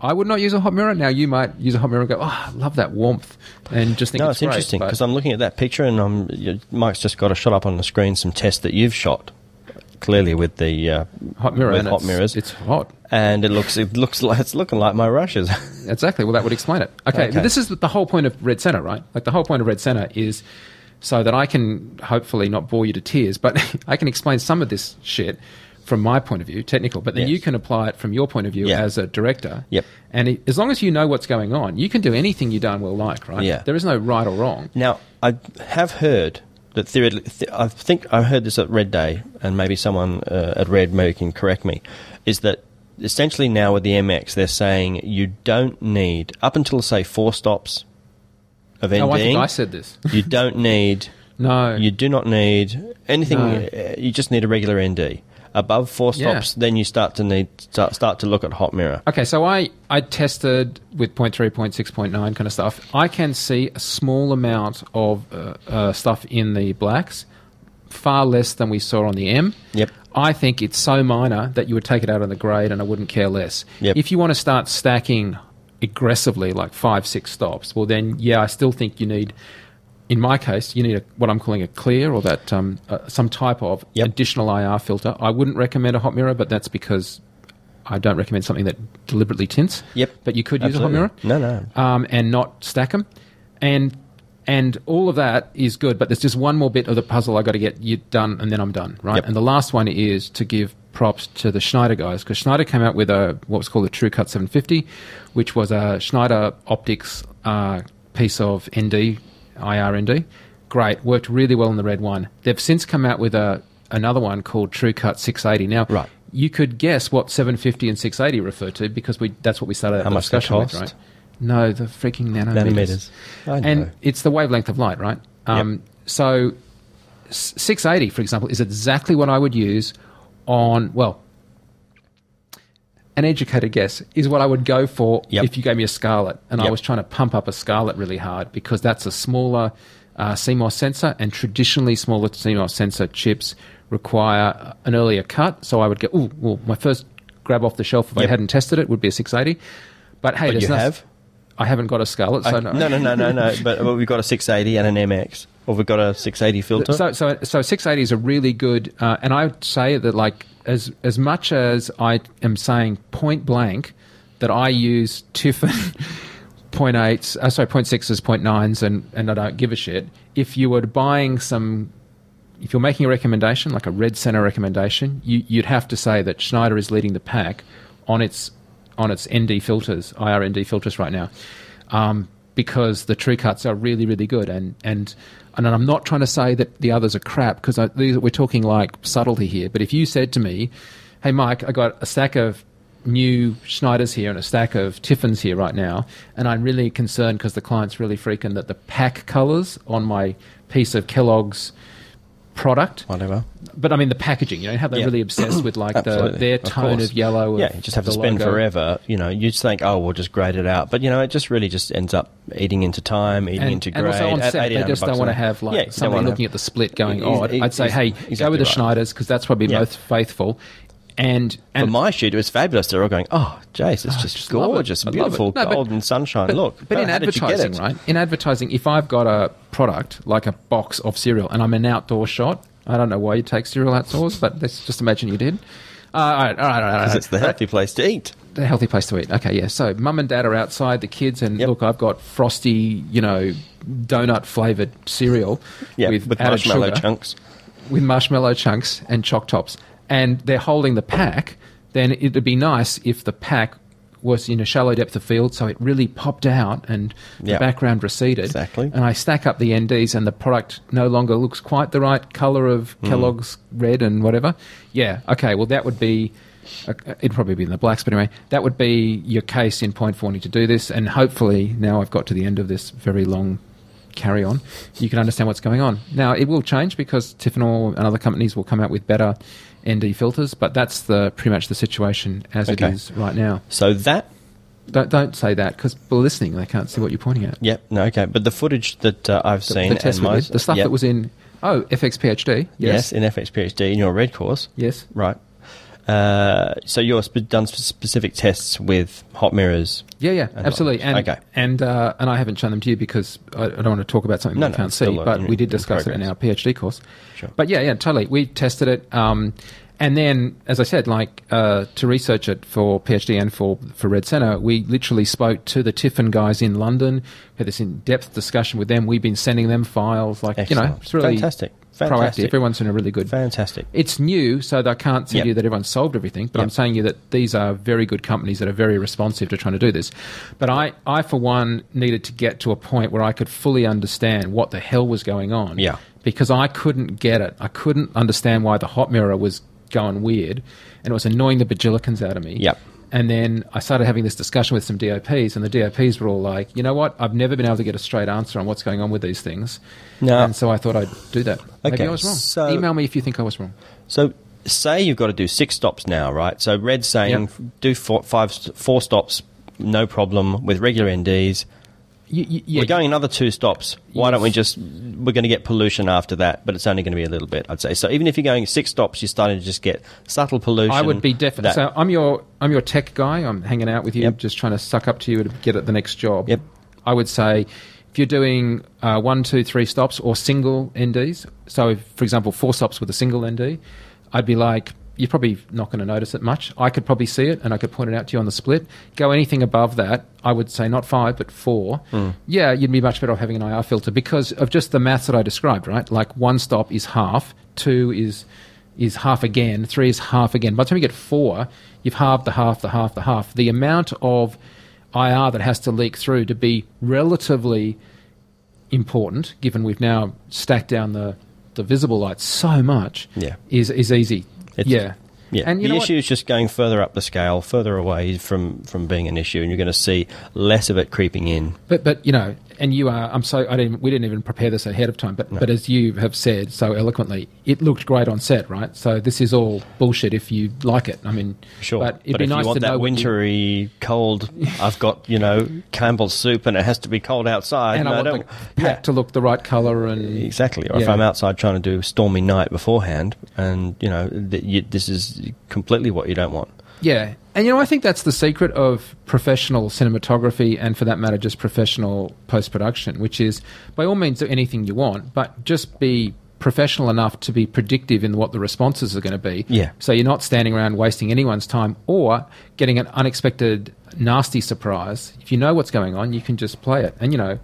I would not use a hot mirror. Now you might use a hot mirror and go, "Oh, I love that warmth," and just think No, it's, it's interesting because I'm looking at that picture, and I'm, you- Mike's just got a shot up on the screen some tests that you've shot, clearly with the uh, hot mirror with hot it's, mirrors, It's hot. and it looks it looks like it's looking like my rushes. Exactly. Well, that would explain it. Okay, Okay. this is the whole point of Red Centre, right? Like the whole point of Red Centre is so that I can hopefully not bore you to tears, but I can explain some of this shit from my point of view, technical, but then Yes. you can apply it from your point of view Yeah. as a director. Yep. And it, as long as you know what's going on, you can do anything you darn well like, right? Yeah. There is no right or wrong. Now, I have heard that theoretically, th- I think I heard this at Red Day, and maybe someone uh, at Red maybe can correct me, is that essentially now with the MX, they're saying you don't need, up until say four stops of NDing, Oh, I think I said this. you don't need, No. you do not need anything, No. uh, you just need a regular ND. Above four Yeah. stops, then you start to need start, start to look at hot mirror. Okay, so I, I tested with 0.3, 0.6, 0.9 kind of stuff. I can see a small amount of uh, uh, stuff in the blacks, far less than we saw on the M. Yep. I think it's so minor that you would take it out on the grade and I wouldn't care less. Yep. If you want to start stacking aggressively, like five, six stops, well, then, yeah, I still think you need. In my case, you need a, what I'm calling a clear or that um, uh, some type of Yep. additional IR filter. I wouldn't recommend a hot mirror, but that's because I don't recommend something that deliberately tints. Yep. But you could use a hot mirror. No, no. Um, and not stack them. And and all of that is good, but there's just one more bit of the puzzle I got to get you done, and then I'm done, right? Yep. And the last one is to give props to the Schneider guys because Schneider came out with a what was called a True Cut 750, which was a Schneider optics uh, piece of ND, IR ND. Great, worked really well in the red one. They've since come out with a another one called True Cut 680. Now, Right. you could guess what 750 and 680 refer to because we that's what we started How the much discussion with, cost? right? No, the freaking nanometers. Nanometers. And it's the wavelength of light, right? Um, So, 680, for example, is exactly what I would use on, well, an educated guess is what I would go for Yep. if you gave me a Scarlet. And I was trying to pump up a Scarlet really hard because that's a smaller uh, CMOS sensor, and traditionally smaller CMOS sensor chips require an earlier cut. So I would go, ooh, well, my first grab off the shelf if I hadn't tested it would be a 680. But hey, But there's you have? I haven't got a Scarlet, so I- no. no, no, no, no, no. But, but we've got a 680 and an MX, or we've got a 680 filter. So, so, so 680 is a really good, uh, and I would say that like as as much as I am saying point blank that I use Tiffen point eights, uh, sorry, point sixes, point nines, and and I don't give a shit. If you were buying some, if you're making a recommendation like a Red Centre recommendation, you, you'd have to say that Schneider is leading the pack on its on its ND filters, IR ND filters right now, um, because the true cuts are really really good, and and and I'm not trying to say that the others are crap because we're talking like subtlety here. But if you said to me, "Hey Mike, I got a stack of new Schneiders here and a stack of Tiffens here right now, and I'm really concerned because the client's really freaking that the pack colors on my piece of Kellogg's product Whatever. but I mean the packaging. You know how they're Yeah. really obsessed with like the, their tone course. of yellow. Of Yeah, you just have to spend logo. forever. You know, you just think, oh, we'll just grade it out. But, you know, it just really just ends up eating into time, eating And, into and grade. also on set, they just don't want to have like Yeah, you don't somebody wanna- looking at the split going odd. Oh, ex- I'd say, hey, exactly go with the right. Schneiders because that's probably Yeah. most faithful. And For and my shoot, it was fabulous. They're all going, "Oh, Jace, it's just, just love it. gorgeous, beautiful. No, but- golden sunshine. but, Look, but oh, in how did you get advertising, right? In advertising, if I've got a product like a box of cereal and I'm an outdoor shot, I don't know why you take cereal outdoors, but let's just imagine you did. Uh, all right, all right, all right, all right. Because it's the healthy place to eat. the healthy place to eat. Okay, yeah. So mum and dad are outside, the kids, and Yep. look, I've got frosty, you know, donut flavored cereal Yeah, with, with, added marshmallow sugar, chunks. with marshmallow chunks and choc tops, and they're holding the pack. Then it'd be nice if the pack was in a shallow depth of field, so it really popped out and the Yep. background receded. Exactly. And I stack up the NDs, and the product no longer looks quite the right color of Mm. Kellogg's red and whatever. Yeah. Okay. Well, that would be. uh, It'd probably be in the blacks, but anyway, that would be your case in point for wanting to do this. And hopefully, now I've got to the end of this very long carry on, you can understand what's going on. Now, it will change because Tiffen or and other companies will come out with better ND filters, but that's the pretty much the situation as Okay. it is right now. So that, Don't, don't say that because people are listening, they can't see what you're pointing at. yep, no, okay. But the footage that uh, I've The, seen the and we my, did, the stuff yep, that was in, oh, FXPHD. yes. Yes. in FXPHD in your red course, Yes. right? Uh, so you've sp- done sp- specific tests with hot mirrors. Yeah, yeah, And absolutely. And okay. and uh, and I haven't shown them to you because I, I don't want to talk about something No, we no, can't see. But we did discuss it in our PhD course. Sure. But yeah, yeah, totally. We tested it, um, and then, as I said, like uh, to research it for PhD and for for Red Centre, we literally spoke to the Tiffen guys in London. Had this in depth discussion with them. We've been sending them files, like you know, it's really Fantastic. Proactive. Everyone's in a really good Fantastic. it's new, so I can't tell Yep. you that everyone's solved everything, but I'm saying you that these are very good companies that are very responsive to trying to do this. But I, I, for one, needed to get to a point where I could fully understand what the hell was going on. Yeah. Because I couldn't get it. I couldn't understand why the hot mirror was going weird, and it was annoying the bajillikins out of me. Yep. And then I started having this discussion with some DOPs, and the DOPs were all like, you know what? I've never been able to get a straight answer on what's going on with these things. No. And so I thought I'd do that. Okay. Maybe I was wrong. so- Email me if you think I was wrong. So say you've got to do six stops now, right? So Red's saying Yep. do four, five, four stops, no problem with regular NDs. You, you, yeah, We're going another two stops. Why don't we just? We're going to get pollution after that, but it's only going to be a little bit, I'd say. So even if you're going six stops, you're starting to just get subtle pollution. I would be definitely. So I'm your I'm your tech guy. I'm hanging out with you, Yep. just trying to suck up to you to get at the next job. Yep. I would say if you're doing uh, one, two, three stops or single NDs. So, if, for example, four stops with a single ND, I'd be like, you're probably not going to notice it much. I could probably see it and I could point it out to you on the split. Go anything above that, I would say not five, but four. Mm. Yeah, you'd be much better off having an IR filter because of just the maths that I described, right? Like one stop is half, two is is half again, three is half again. By the time you get four, you've halved the half, the half, the half. The amount of IR that has to leak through to be relatively important, given we've now stacked down the, the visible light so much, Yeah. is is easy. It's- yeah. Yeah, And the issue what? is just going further up the scale, further away from, from being an issue, and you're going to see less of it creeping in. But but you know, and you are. I'm so I didn't. We didn't even prepare this ahead of time. But but as you have said so eloquently, it looked great on set, right? So this is all bullshit if you like it. I mean, Sure, But it'd be if nice you want to know what you- wintry, cold, I've got you know Campbell's soup, and it has to be cold outside. and No, I want don't- the pack to look the right color and Exactly. Or if I'm outside trying to do a stormy night beforehand, and you know th- you, this is completely what you don't want. Yeah. And you know, I think that's the secret of professional cinematography and for that matter, just professional post production, which is by all means do anything you want, but just be professional enough to be predictive in what the responses are going to be. Yeah. So you're not standing around wasting anyone's time or getting an unexpected nasty surprise. If you know what's going on, you can just play it. And you know,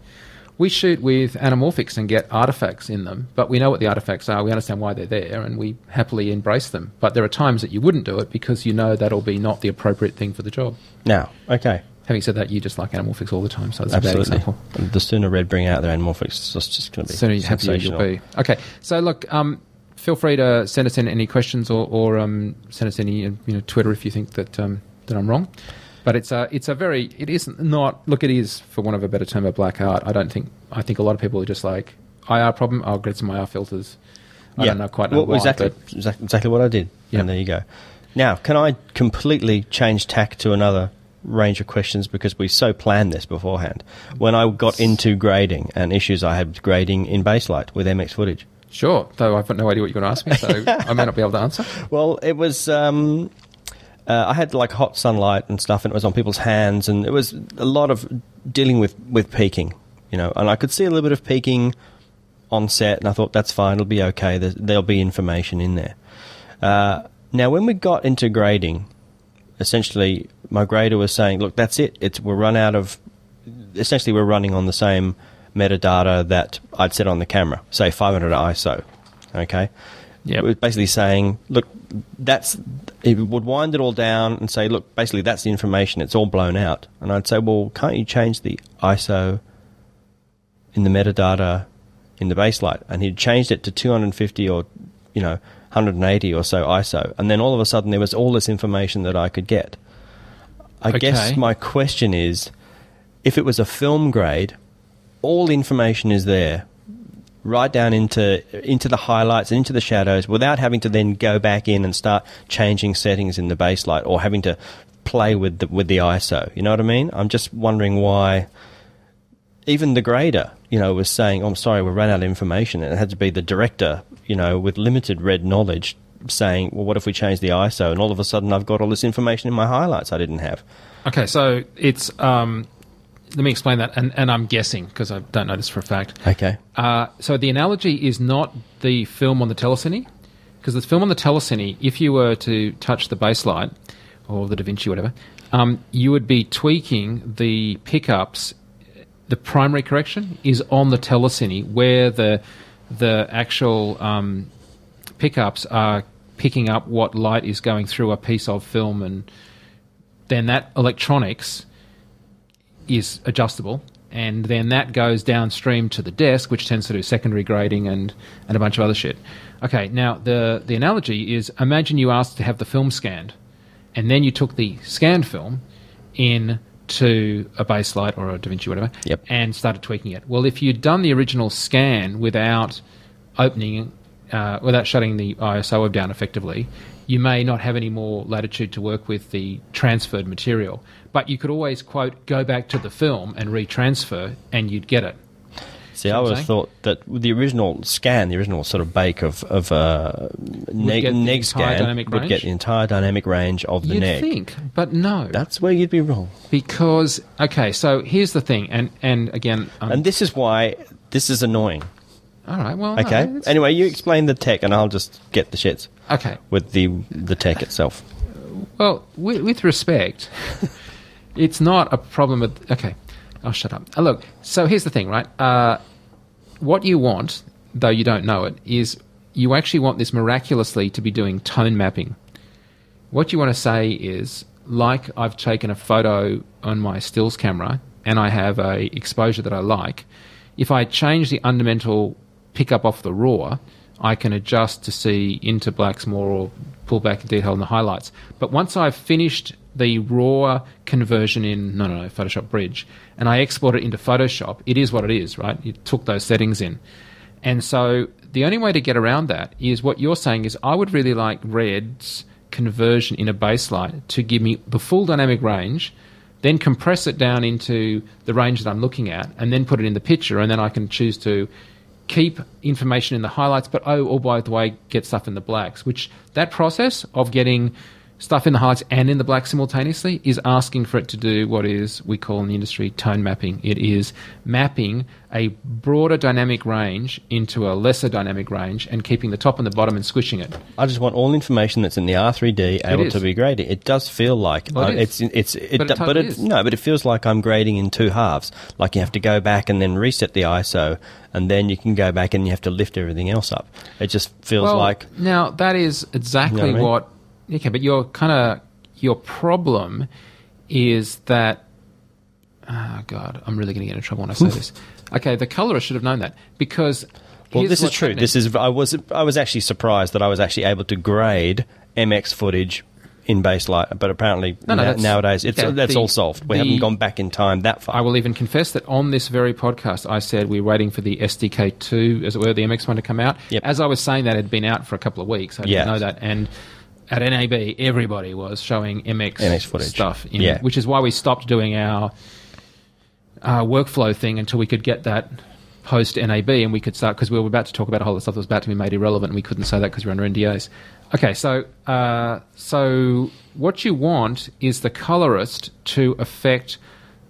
we shoot with anamorphics and get artifacts in them, but we know what the artifacts are. We understand why they're there, and we happily embrace them. But there are times that you wouldn't do it because you know that'll be not the appropriate thing for the job. Now, okay, Having said that, you just like anamorphics all the time, so that's a bad absolutely. example. The sooner Red bring out their anamorphics, that's just going to be The sooner you happier you'll be. Okay, so look, um, feel free to send us in any questions or, or um, send us any you know Twitter if you think that um, that I'm wrong. But it's a it's a very it is not not look it is for want of a better term a black art. I don't think I think a lot of people are just like IR problem. I'll get some IR filters. I don't know quite know well, why, exactly, but- exactly, exactly what I did. Yeah. And there you go. Now, can I completely change tack to another range of questions because we so planned this beforehand? When I got into grading and issues I had with grading in Baselight with MX footage. Sure, though I've got no idea what you're going to ask me, so I may not be able to answer. Well, it was um, uh, I had like hot sunlight and stuff, and it was on people's hands, and it was a lot of dealing with with peaking, you know. And I could see a little bit of peaking on set, and I thought that's fine, it'll be okay. There's, there'll be information in there. Uh, now, when we got into grading, essentially, my grader was saying, "Look, that's it. It's we're run out of." Essentially, we're running on the same metadata that I'd set on the camera, say 500 ISO. Okay. Yep. It was basically saying, look, that's it would wind it all down and say, look, basically that's the information. It's all blown out. And I'd say, well, can't you change the ISO in the metadata in the Baselight? And he'd changed it to 250 or you know 180 or so ISO, and then all of a sudden there was all this information that I could get. I Okay. guess my question is, if it was a film grade, all the information is there right down into into the highlights and into the shadows without having to then go back in and start changing settings in the Baselight or having to play with the, with the ISO. You know what I mean? I'm just wondering why even the grader, you know, was saying, oh, "I'm sorry, we ran out of information." And it had to be the director, you know, with limited red knowledge, saying, "Well, what if we change the ISO?" And all of a sudden, I've got all this information in my highlights I didn't have. Okay, so it's um, let me explain that, and, and I'm guessing because I don't know this for a fact. Okay. Uh, so the analogy is not the film on the telecine, because the film on the telecine, if you were to touch the Baselight or the DaVinci, whatever, um, you would be tweaking the pickups. The primary correction is on the telecine, where the the actual um, pickups are picking up what light is going through a piece of film, and then that electronics is adjustable, and then that goes downstream to the desk, which tends to do secondary grading and, and a bunch of other shit. Okay, now the the analogy is: imagine you asked to have the film scanned, and then you took the scanned film in to a Baselight or a DaVinci, whatever, Yep. and started tweaking it. Well, if you'd done the original scan without opening, uh, without shutting the ISO down effectively, you may not have any more latitude to work with the transferred material. But you could always, quote, go back to the film and retransfer, and you'd get it. See, I what I'm would have thought that the original scan, the original sort of bake of of uh, neg, neg scan would range? get the entire dynamic range of the You'd neg. think, but no. That's where you'd be wrong. because, okay, so here's the thing, and, and again, um, And this is why this is annoying. all right, well, Okay. it's- anyway, you explain the tech, and I'll just get the shits okay. with the the tech itself. Well, with, with respect, it's not a problem with. Okay, I'll shut up. Uh, look, so here's the thing, right? Uh, what you want, though you don't know it, is you actually want this miraculously to be doing tone mapping. What you want to say is, like I've taken a photo on my stills camera and I have a exposure that I like, if I change the fundamental pickup off the raw, I can adjust to see into blacks more or pull back in detail in the highlights. But once I've finished the raw conversion in no no no Photoshop Bridge and I export it into Photoshop, it is what it is, right? You took those settings in. And so the only way to get around that is what you're saying is I would really like Red's conversion in a Baselight to give me the full dynamic range, then compress it down into the range that I'm looking at, and then put it in the picture, and then I can choose to keep information in the highlights, but oh, oh by the way, get stuff in the blacks. Which that process of getting stuff in the highlights and in the black simultaneously is asking for it to do what is we call in the industry tone mapping. It is mapping a broader dynamic range into a lesser dynamic range and keeping the top and the bottom and squishing it. I just want all information that's in the R3D able to be graded. It does feel like Well, it uh, it's it's it, But it but totally it, is. no, but it feels like I'm grading in two halves. Like you have to go back and then reset the ISO, and then you can go back and you have to lift everything else up. It just feels well, like now that is exactly You know what I what. Okay, but your kind of your problem is that. Oh God, I'm really going to get in trouble when I say this. Okay, the colorist should have known that because. Well, this is true. happening. This is I was I was actually surprised that I was actually able to grade MX footage in Baselight, but apparently No, no, na- nowadays it's yeah, that's the- all solved. We the- haven't gone back in time that far. I will even confess that on this very podcast, I said we're waiting for the SDK2, as it were, the MX one to come out. Yep. As I was saying that, it had been out for a couple of weeks. I didn't Yeah. know that. And at NAB, everybody was showing MX, MX footage. stuff, in, Yeah. which is why we stopped doing our uh, workflow thing until we could get that post NAB, and we could start because we were about to talk about a whole lot of stuff that was about to be made irrelevant, and we couldn't say that because we're under NDAs. Okay, so uh, so what you want is the colorist to affect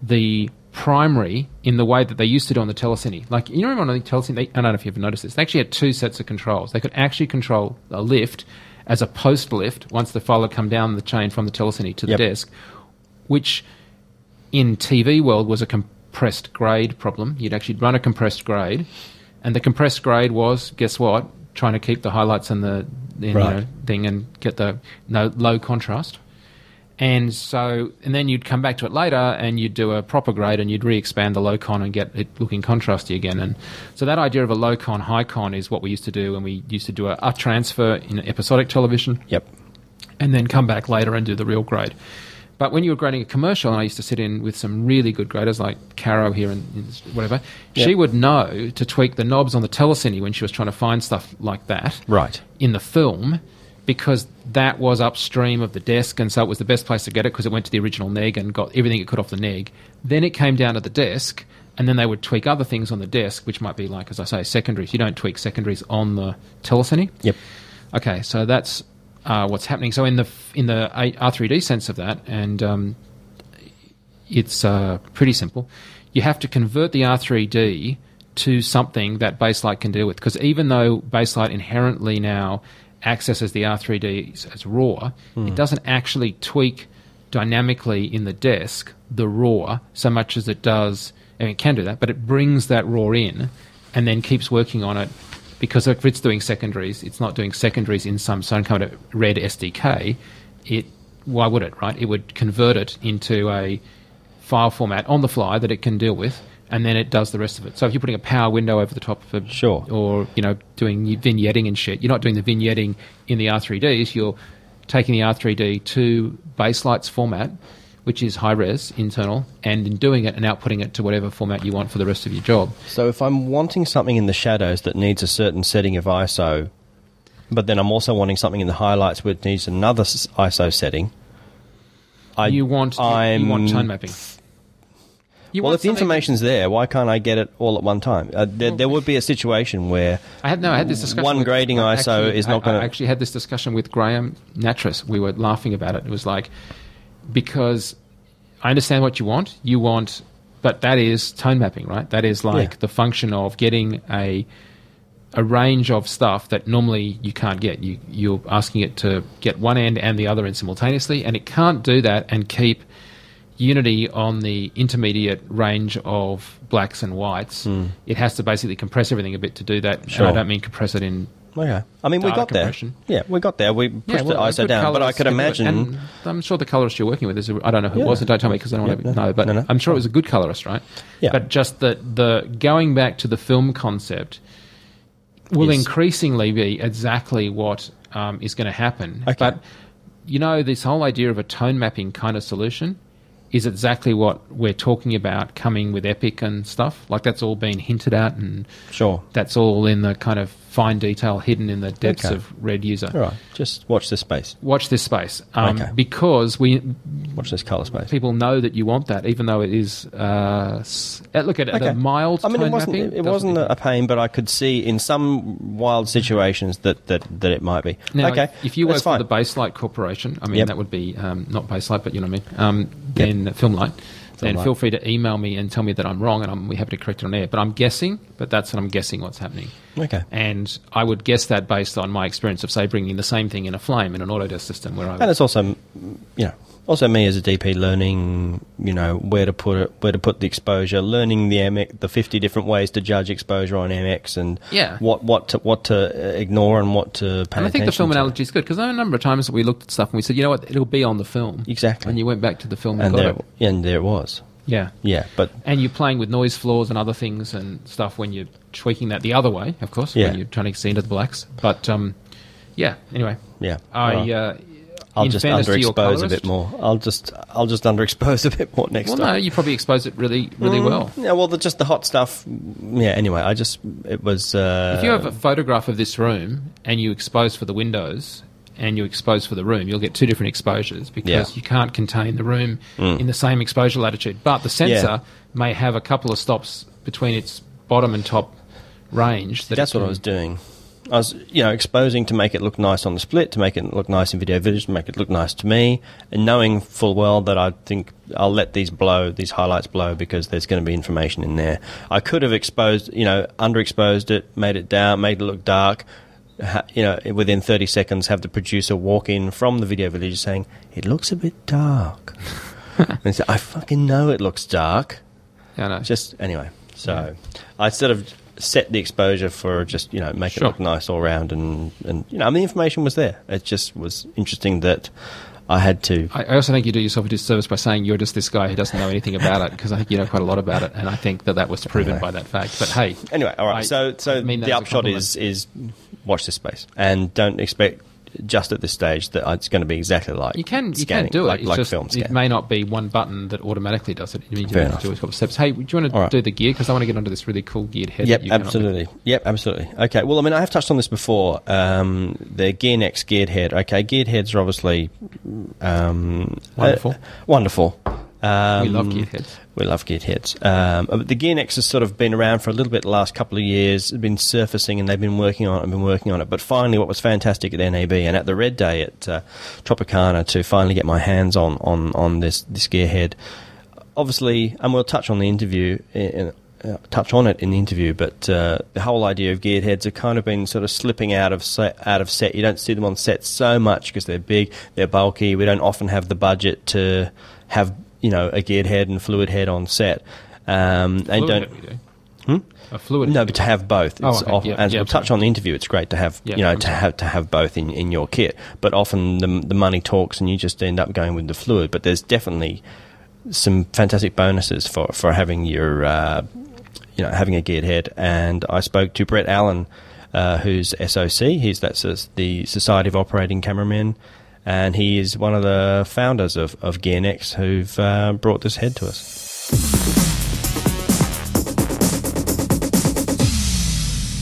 the primary in the way that they used to do on the telecine. Like you remember on the telecine, they, I don't know if you've noticed this. They actually had two sets of controls. They could actually control a lift as a post lift once the file had come down the chain from the telecine to the Yep. desk, which in TV world was a compressed grade problem. You'd actually run a compressed grade, and the compressed grade was guess what? Trying to keep the highlights and the Right. know, thing and get the no low contrast. And so, and then you'd come back to it later and you'd do a proper grade and you'd re expand the low con and get it looking contrasty again. And so, that idea of a low con, high con is what we used to do when we used to do a, a transfer in episodic television Yep. and then come back later and do the real grade. But when you were grading a commercial, and I used to sit in with some really good graders like Caro here and and whatever, she would know to tweak the knobs on the telecine when she was trying to find stuff like that Right. in the film because that was upstream of the desk, and so it was the best place to get it because it went to the original neg and got everything it could off the neg. Then it came down to the desk, and then they would tweak other things on the desk, which might be like, as I say, secondaries. You don't tweak secondaries on the telecine. Yep. Okay, so that's uh, what's happening. So in the in the R three D sense of that, and um, it's uh, pretty simple. You have to convert the R three D to something that Baselight can deal with, because even though Baselight inherently now accesses the R three D as raw, it hmm. doesn't actually tweak dynamically in the desk the raw so much as it does. I mean, it can do that, but it brings that raw in and then keeps working on it because if it's doing secondaries, it's not doing secondaries in some some kind of red SDK. It why would it right? It would convert it into a file format on the fly that it can deal with, and then it does the rest of it. So if you're putting a power window over the top of it, Sure. or you know doing vignetting and shit, you're not doing the vignetting in the R3Ds. You're taking the R3D to Baselight's format, which is high res internal, and in doing it and outputting it to whatever format you want for the rest of your job. So if I'm wanting something in the shadows that needs a certain setting of ISO, but then I'm also wanting something in the highlights which needs another ISO setting, I, you want you, you want I'm- tone mapping. You Well, if the information's there, why can't I get it all at one time? Uh, there, there would be a situation where I had no. I had this discussion. One with- grading I ISO actually- is not I- I gonna- actually had this discussion with Graham Nattress. We were laughing about it. It was like because I understand what you want. You want, but that is tone mapping, right? That is like Yeah. the function of getting a a range of stuff that normally you can't get. You you're asking it to get one end and the other end simultaneously, and it can't do that and keep unity on the intermediate range of blacks and whites. It has to basically compress everything a bit to do that. And. Sure. I don't mean compress it in Okay. I mean, we got there. Yeah, we got there. We pushed well, the ISO down, but I could can do it. imagine. And I'm sure the colorist you're working with is. I don't know who Yeah. it was, and don't tell me because I don't want to no. know. But No, no. I'm sure it was a good colorist, right? Yeah. But just that the going back to the film concept will Is- increasingly be exactly what um, is going to happen. Okay. But you know, this whole idea of a tone mapping kind of solution is exactly what we're talking about coming with Epic and stuff. Like that's all been hinted at and Sure. that's all in the kind of fine detail hidden in the depths Okay. of red user. All right. Just watch this space. Watch this space um, Okay. because we Watch this color space. people know that you want that, even though it is. Uh, uh, look at Okay. the mild I mean, tone it wasn't. mapping. It, wasn't a pain, but I could see in some wild situations that that, that it might be. Now, okay. if you work for the Baselight Corporation, I mean Yep. that would be um, not Baselight, but you know what I mean. Um, then Filmlight. Then Filmlight. feel free to email me and tell me that I'm wrong, and I'm happy to correct it on air. But I'm guessing, but that's what I'm guessing what's happening. Okay. And I would guess that based on my experience of say bringing the same thing in a flame in an Autodesk system, where I And it's also, you know, also me as a DP learning, you know, where to put it, where to put the exposure, learning the MX, the fifty different ways to judge exposure on MX, and Yeah. what what to what to uh, ignore and what to pay And I think the film to. analogy is good because there are a number of times that we looked at stuff and we said, you know what, it'll be on the film. Exactly. And you went back to the film and, and got there it. and there it was. Yeah. Yeah, but And you're playing with noise floors and other things and stuff when you're tweaking that the other way, of course, Yeah. when you're trying to see into the blacks. But um, yeah, anyway, yeah, I. Well, Uh, I'll just fairness to your underexpose a bit more. I'll just I'll just underexpose a bit more next Well, time. Well, no, you probably expose it really, really Mm, well. Yeah, well, the, just the hot stuff. Yeah. Anyway, I just it was. Uh, If you have a photograph of this room and you expose for the windows and you expose for the room, you'll get two different exposures because Yeah. Mm. you can't contain the room in the same exposure latitude. But the sensor Yeah. may have a couple of stops between its bottom and top range. That That's what I was doing. I was, you know, exposing to make it look nice on the split, to make it look nice in video village, to make it look nice to me, and knowing full well that I think I'll let these blow, these highlights blow, because there's going to be information in there. I could have exposed, you know, underexposed it, made it down, made it look dark. You know, within 30 seconds, have the producer walk in from the video village saying, "It looks a bit dark." and say, I fucking know it looks dark. Yeah, no. Just anyway, so I sort of set the exposure for just you know make Sure. it look nice all round, and and you know I mean, the information was there. It just was interesting that I had to. I I also think you do yourself a disservice by saying you're just this guy who doesn't know anything about it, because I think you know quite a lot about it, and I think that that was proven Anyway. by that fact. But hey, Anyway, all right. I so so mean the upshot is is watch this space and don't expect just at this stage that it's going to be exactly like You can you scanning, can do it. like, just, film it may not be one button that automatically does it. You need to do a couple of steps. Hey, do you want to right. do the gear? Because I want to get onto this really cool geared head. Yep, that you came up with. absolutely. Yep, absolutely. Okay, well, I mean, I have touched on this before. Um, the GearNext geared head. Okay, geared heads are obviously um, Wonderful. uh, wonderful. Um, We love geared heads. We love geared heads. Um, but the GearNext has sort of been around for a little bit the last couple of years. It's been surfacing, and they've been working on it and been working on it. But finally, what was fantastic at NAB and at the Red Day at uh, Tropicana to finally get my hands on on on this this gear head obviously, and we'll touch on the interview, in, uh, touch on it in the interview. But uh, the whole idea of geared heads have kind of been sort of slipping out of set, out of set. You don't see them on set so much because they're big, they're bulky. We don't often have the budget to have you know a geared head and fluid head on set. Um, and don't. we. A fluid. No, but to have both. Oh, okay. often- Yeah, as yeah, we'll touch on the interview, it's great to have Yeah, you know I'm to sorry. have to have both in, in your kit. But often the the money talks, and you just end up going with the fluid. But there's definitely some fantastic bonuses for for having your uh, you know having a geared head. And I spoke to Brett Allen, uh, who's SOC. He's that's the Society of Operating Cameramen. And he is one of the founders of, of GearNext who've uh, brought this head to us.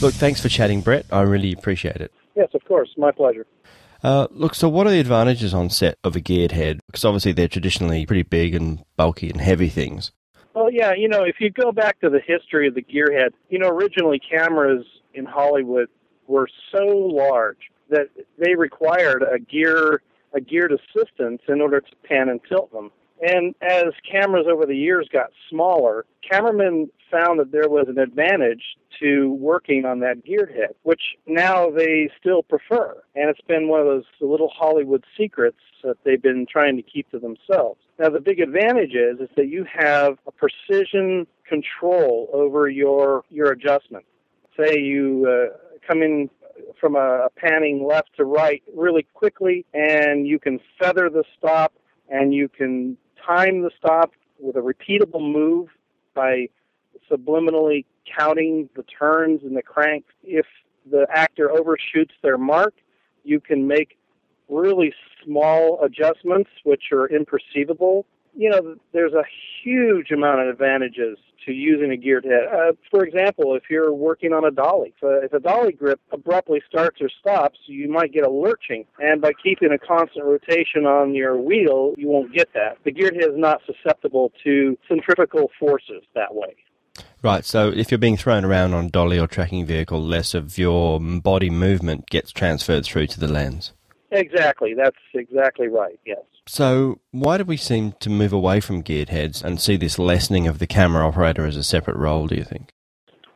Look, thanks for chatting, Brett. I really appreciate it. Yes, of course. My pleasure. Uh, look, so what are the advantages on set of a geared head? Because obviously they're traditionally pretty big and bulky and heavy things. Well, yeah, you know, if you go back to the history of the gearhead, you know, originally cameras in Hollywood were so large that they required a gear a geared assistance in order to pan and tilt them. And as cameras over the years got smaller, cameramen found that there was an advantage to working on that geared head, which now they still prefer. And it's been one of those little Hollywood secrets that they've been trying to keep to themselves. Now, the big advantage is, is that you have a precision control over your, your adjustment. Say you uh, come in from a, panning left to right really quickly, and you can feather the stop, and you can time the stop with a repeatable move by subliminally counting the turns and the cranks. If the actor overshoots their mark, you can make really small adjustments which are imperceivable. You know, there's a huge amount of advantages to using a geared head. Uh, for example, if you're working on a dolly, if a, if a dolly grip abruptly starts or stops, you might get a lurching. And by keeping a constant rotation on your wheel, you won't get that. The geared head is not susceptible to centrifugal forces that way. Right, so if you're being thrown around on dolly or tracking vehicle, less of your body movement gets transferred through to the lens. Exactly. That's exactly right. Yes. So, why do we seem to move away from geared heads and see this lessening of the camera operator as a separate role, do you think?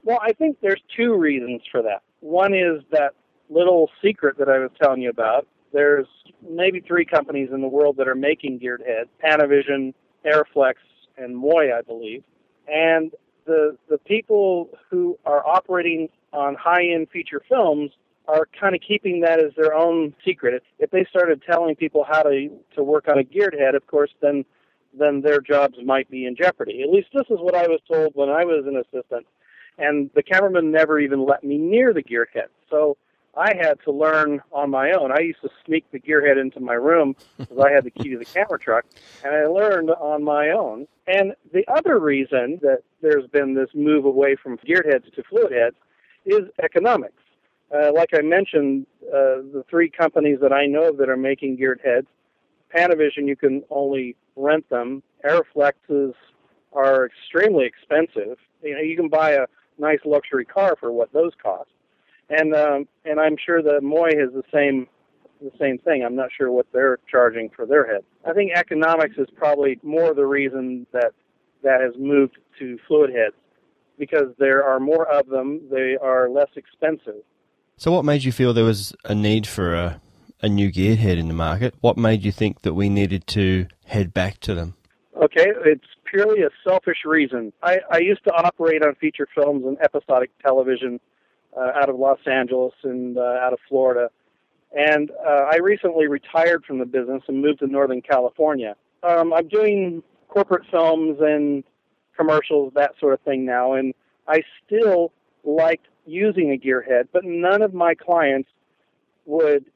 Well, I think there's two reasons for that. One is that little secret that I was telling you about. There's maybe three companies in the world that are making geared heads: Panavision, Arriflex, and Moy, I believe. And the the people who are operating on high-end feature films are kind of keeping that as their own secret. If, they started telling people how to to work on a geared head, of course, then then their jobs might be in jeopardy. At least this is what I was told when I was an assistant. And the cameraman never even let me near the gear head. So I had to learn on my own. I used to sneak the gearhead into my room because I had the key to the camera truck, and I learned on my own. And the other reason that there's been this move away from gearheads to fluid heads is economics. Uh, like I mentioned, uh, the three companies that I know of that are making geared heads, Panavision, you can only rent them. Arriflexes are extremely expensive. You know, you can buy a nice luxury car for what those cost. And um, and I'm sure that Moy has the same the same thing. I'm not sure what they're charging for their head. I think economics is probably more the reason that that has moved to fluid heads because there are more of them. They are less expensive. So, what made you feel there was a need for a, a new gearhead in the market? What made you think that we needed to head back to them? Okay, it's purely a selfish reason. I, I used to operate on feature films and episodic television uh, out of Los Angeles and uh, out of Florida. And uh, I recently retired from the business and moved to Northern California. Um, I'm doing corporate films and commercials, that sort of thing now, and I still liked using a gearhead, but none of my clients would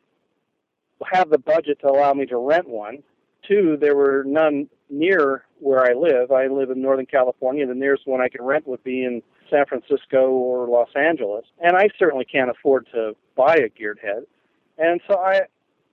have the budget to allow me to rent one. Two, there were none near where I live. I live in Northern California. The nearest one I could rent would be in San Francisco or Los Angeles, and I certainly can't afford to buy a geared head. And so I,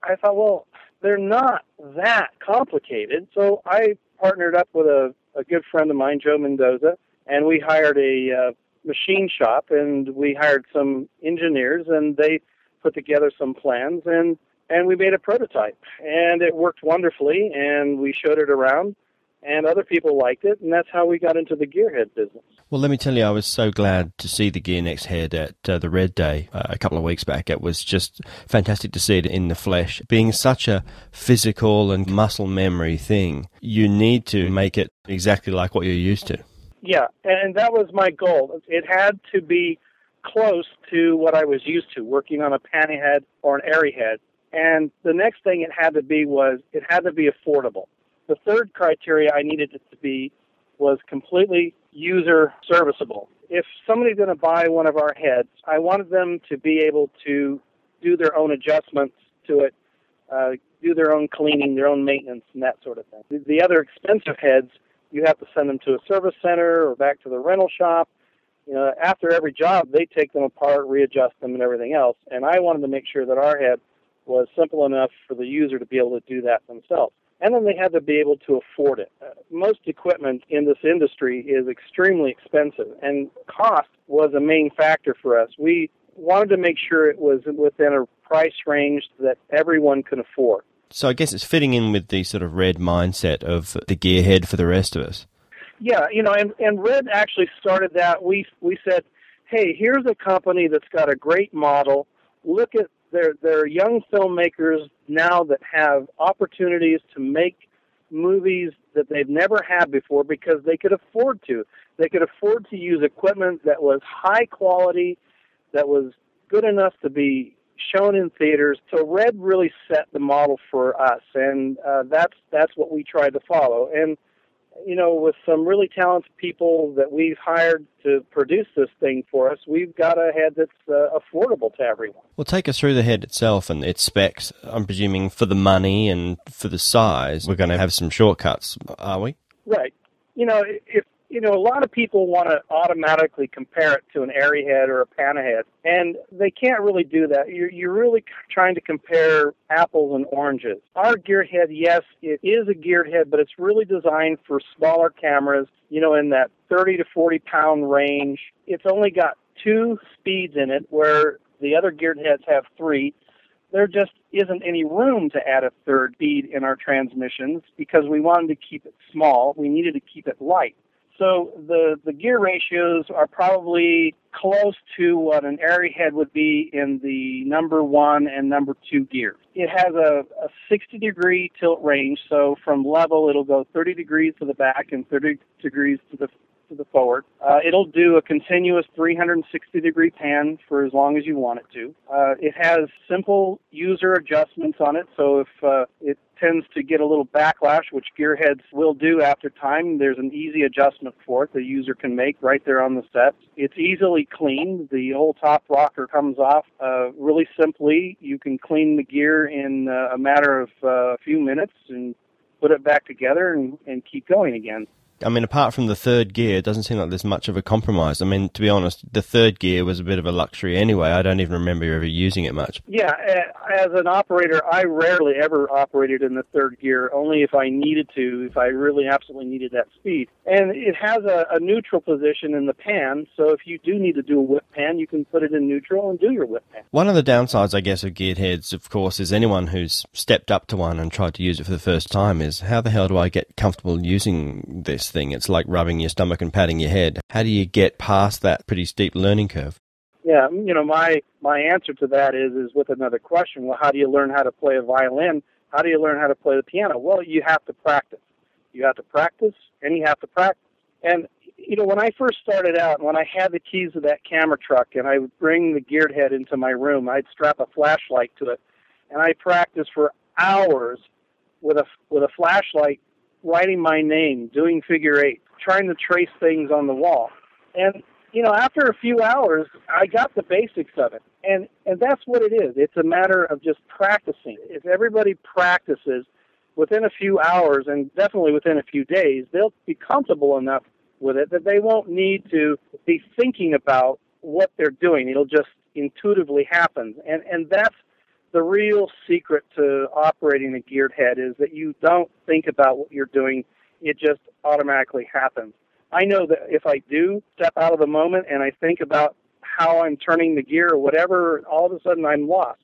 I thought, well, they're not that complicated. So I partnered up with a, a good friend of mine, Joe Mendoza, and we hired a uh, machine shop and we hired some engineers and they put together some plans and and we made a prototype. And it worked wonderfully and we showed it around and other people liked it and that's how we got into the gearhead business. Well let me tell you i was so glad to see the gearnex head at uh, the red day uh, a couple of weeks back. It was just fantastic to see it in the flesh. Being such a physical and muscle memory thing you need to make it exactly like what you're used to yeah and that was my goal it had to be close to what i was used to working on a panny head or an ARRI head and the next thing it had to be was it had to be affordable. The third criteria I needed it to be was completely user serviceable. If somebody's going to buy one of our heads, I wanted them to be able to do their own adjustments to it, uh, do their own cleaning, their own maintenance, and that sort of thing. The other expensive heads, you have to send them to a service center or back to the rental shop. You know, after every job, they take them apart, readjust them, and everything else. And I wanted to make sure that our head was simple enough for the user to be able to do that themselves. And then they had to be able to afford it. Uh, most equipment in this industry is extremely expensive, and cost was a main factor for us. We wanted to make sure it was within a price range that everyone can afford. So I guess it's fitting in with the sort of red mindset of the gearhead for the rest of us. Yeah, you know, and, and Red actually started that. We we said, hey, here's a company that's got a great model. Look at there are young filmmakers now that have opportunities to make movies that they've never had before because they could afford to. They could afford to use equipment that was high quality, that was good enough to be shown in theaters. So Red really set the model for us, and uh, that's that's what we tried to follow. And you know, with some really talented people that we've hired to produce this thing for us, we've got a head that's uh, affordable to everyone. Well, take us through the head itself and its specs. I'm presuming for the money and for the size, we're going to have some shortcuts, are we? Right. You know, if you know, a lot of people want to automatically compare it to an ARRI head or a pana head, and they can't really do that. You're, you're really trying to compare apples and oranges. Our gear head, yes, it is a geared head, but it's really designed for smaller cameras, you know, in that 30 to 40 pound range. It's only got two speeds in it, where the other geared heads have three there just isn't any room to add a third speed in our transmissions because we wanted to keep it small. We needed to keep it light. So the, the gear ratios are probably close to what an ARRI head would be in the number one and number two gear. It has a, a 60 degree tilt range, so from level it'll go 30 degrees to the back and 30 degrees to the to the forward. Uh, it'll do a continuous 360 degree pan for as long as you want it to. Uh, it has simple user adjustments on it, so if uh, it tends to get a little backlash, which gearheads will do after time. There's an easy adjustment for it the user can make right there on the set. It's easily cleaned. The whole top rocker comes off uh, really simply. You can clean the gear in uh, a matter of uh, a few minutes and put it back together and, and keep going again. I mean, apart from the third gear, it doesn't seem like there's much of a compromise. I mean, to be honest, the third gear was a bit of a luxury anyway. I don't even remember you ever using it much. Yeah, as an operator, I rarely ever operated in the third gear, only if I needed to, if I really absolutely needed that speed. And it has a, a neutral position in the pan, so if you do need to do a whip pan, you can put it in neutral and do your whip pan. One of the downsides, I guess, of geared heads, of course, is anyone who's stepped up to one and tried to use it for the first time is how the hell do I get comfortable using this thing? It's like rubbing your stomach and patting your head. How do you get past that pretty steep learning curve? Yeah, you know, my my answer to that is is with another question. Well, how do you learn how to play a violin? How do you learn how to play the piano? Well, you have to practice. You have to practice, and you have to practice. And you know, when I first started out, when I had the keys of that camera truck, and I would bring the geared head into my room, I'd strap a flashlight to it, and I practiced for hours with a with a flashlight, writing my name, doing figure eight, trying to trace things on the wall. And you know, after a few hours, I got the basics of it. And and that's what it is. It's a matter of just practicing. If everybody practices within a few hours and definitely within a few days, they'll be comfortable enough with it that they won't need to be thinking about what they're doing. It'll just intuitively happen. And and that's the real secret to operating a geared head is that you don't think about what you're doing. It just automatically happens. I know that if I do step out of the moment and I think about how I'm turning the gear or whatever, all of a sudden I'm lost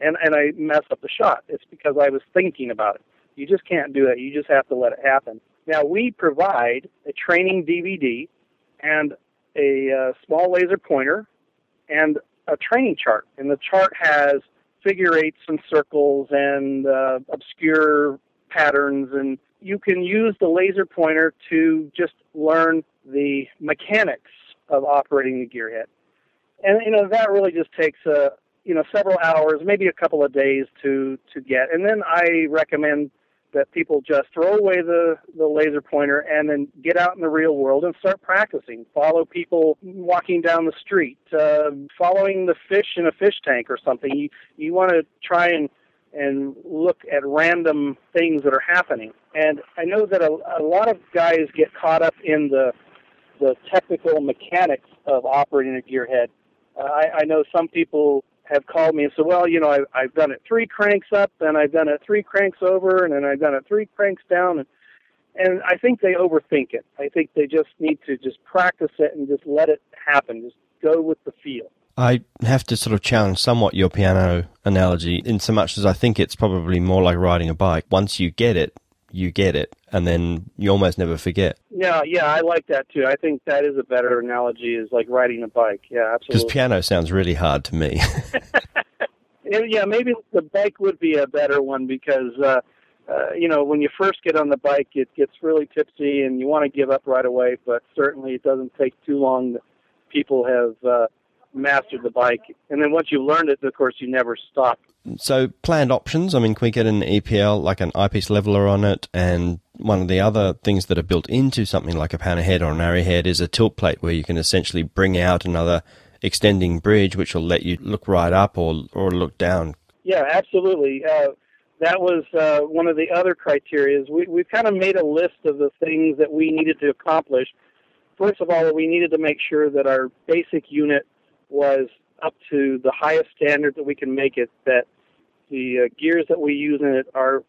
and, and I mess up the shot. It's because I was thinking about it. You just can't do that. You just have to let it happen. Now, we provide a training DVD and a uh, small laser pointer and a training chart. And the chart has figure eights and circles and uh, obscure patterns and you can use the laser pointer to just learn the mechanics of operating the gearhead. And you know that really just takes a uh, you know several hours, maybe a couple of days to to get. And then I recommend that people just throw away the the laser pointer and then get out in the real world and start practicing. Follow people walking down the street, uh, following the fish in a fish tank or something. You you want to try and and look at random things that are happening. And I know that a, a lot of guys get caught up in the the technical mechanics of operating a gearhead. Uh, I, I know some people have called me and said, "Well, you know, I've, I've done it three cranks up, and I've done it three cranks over, and then I've done it three cranks down." And and I think they overthink it. I think they just need to just practice it and just let it happen. Just go with the feel. I have to sort of challenge somewhat your piano analogy in so much as I think it's probably more like riding a bike. Once you get it, you get it, and then you almost never forget. Yeah, yeah, I like that too. I think that is a better analogy, is like riding a bike. Yeah, absolutely. Because piano sounds really hard to me. yeah, maybe the bike would be a better one because, uh, uh, you know, when you first get on the bike, it gets really tipsy and you want to give up right away, but certainly it doesn't take too long. People have. Uh, mastered the bike. And then once you learned it, of course, you never stop. So planned options. I mean, can we get an EPL like an eyepiece leveler on it? And one of the other things that are built into something like a panner head or an ARRI head is a tilt plate where you can essentially bring out another extending bridge, which will let you look right up or or look down. Yeah, absolutely. Uh, that was uh, one of the other criteria. We we kind of made a list of the things that we needed to accomplish. First of all, we needed to make sure that our basic unit was up to the highest standard that we can make it, that the uh, gears that we use in it are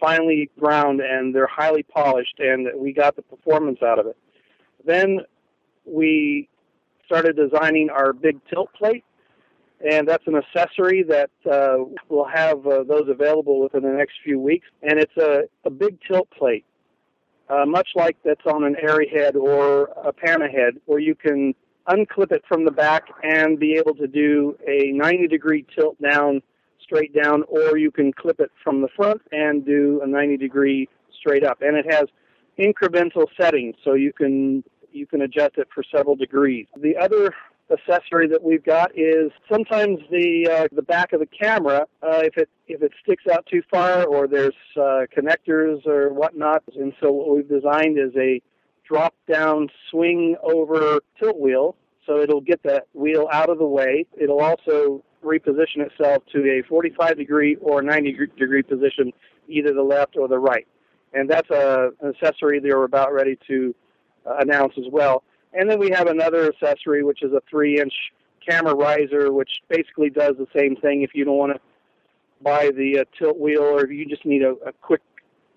finely ground and they're highly polished and that we got the performance out of it. Then we started designing our big tilt plate and that's an accessory that uh, we'll have uh, those available within the next few weeks. And it's a, a big tilt plate, uh, much like that's on an Arri head or a Panna head, where you can unclip it from the back and be able to do a 90 degree tilt down, straight down, or you can clip it from the front and do a 90 degree straight up. And it has incremental settings, so you can you can adjust it for several degrees. The other accessory that we've got is sometimes the uh, the back of the camera, uh, if it if it sticks out too far or there's uh, connectors or whatnot, and so what we've designed is a drop down swing over tilt wheel so it'll get that wheel out of the way. It'll also reposition itself to a 45 degree or 90 degree position, either the left or the right. And that's a, an accessory they are about ready to uh, announce as well. And then we have another accessory, which is a three-inch camera riser, which basically does the same thing. If you don't want to buy the uh, tilt wheel, or if you just need a, a quick,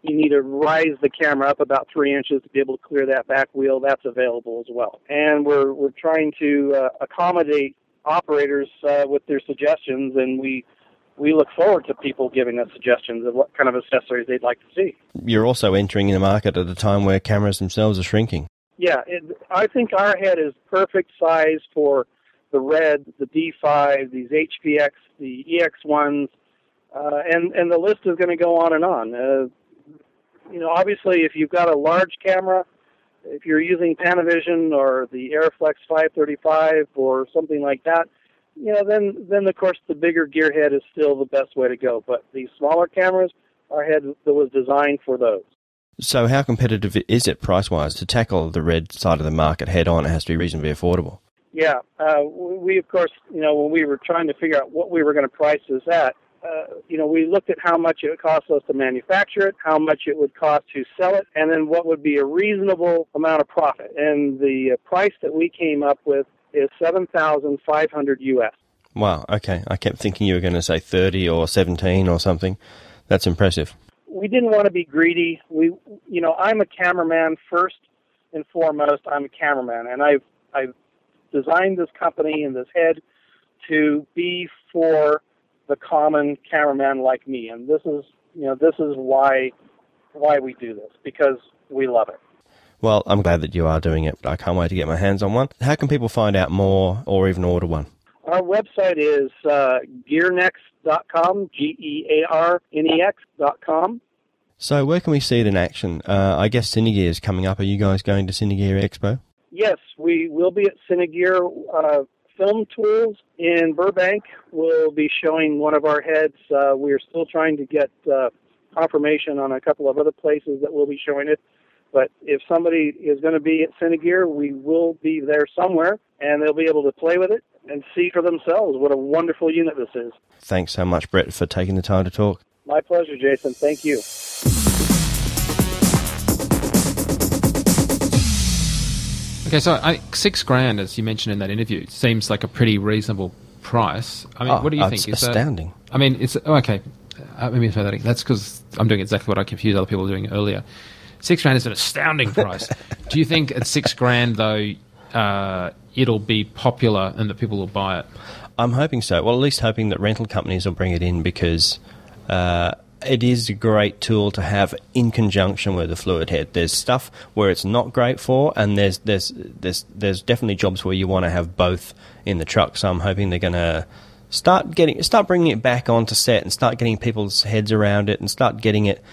you need to rise the camera up about three inches to be able to clear that back wheel. That's available as well. And we're we're trying to uh, accommodate operators uh, with their suggestions, and we we look forward to people giving us suggestions of what kind of accessories they'd like to see. You're also entering in the market at a time where cameras themselves are shrinking. Yeah, it, I think our head is perfect size for the Red, the D5, these HPX, the EX1s, uh, and and the list is going to go on and on. Uh, you know, obviously, if you've got a large camera, if you're using Panavision or the Arriflex 535 or something like that, you know, then then of course the bigger gear head is still the best way to go. But these smaller cameras, our head that was designed for those. So, how competitive is it price wise to tackle the red side of the market head on? It has to be reasonably affordable. Yeah, uh, we of course, you know, when we were trying to figure out what we were going to price this at, uh, you know, we looked at how much it would cost us to manufacture it, how much it would cost to sell it, and then what would be a reasonable amount of profit. And the uh, price that we came up with is seven thousand five hundred US. Wow. Okay. I kept thinking you were going to say thirty or seventeen or something. That's impressive. We didn't want to be greedy. We, you know, I'm a cameraman first and foremost. I'm a cameraman, and I've I've designed this company and this head to be for the common cameraman like me. And this is, you know, this is why why we do this because we love it. Well, I'm glad that you are doing it. I can't wait to get my hands on one. How can people find out more or even order one? Our website is uh, gearnex.com, G E A R N E X.com. So, where can we see it in action? Uh, I guess Cinegear is coming up. Are you guys going to Cinegear Expo? Yes, we will be at Cinegear uh, Film Tools in Burbank. We'll be showing one of our heads. Uh, we are still trying to get uh, confirmation on a couple of other places that we'll be showing it. But if somebody is going to be at Cinegear, we will be there somewhere, and they'll be able to play with it and see for themselves what a wonderful unit this is. Thanks so much, Brett, for taking the time to talk. My pleasure, Jason. Thank you. Okay, so I, six grand, as you mentioned in that interview, seems like a pretty reasonable price. I mean, Oh, what do you think? Is astounding. That, I mean, it's oh, okay. Uh, let me say that. That's because I'm doing exactly what I confused other people doing earlier. Six grand is an astounding price. do you think at six grand though, uh, it'll be popular and that people will buy it? I'm hoping so. Well, at least hoping that rental companies will bring it in because uh, it is a great tool to have in conjunction with the fluid head. There's stuff where it's not great for, and there's there's there's there's definitely jobs where you want to have both in the truck. So I'm hoping they're going to start getting start bringing it back onto set and start getting people's heads around it and start getting it.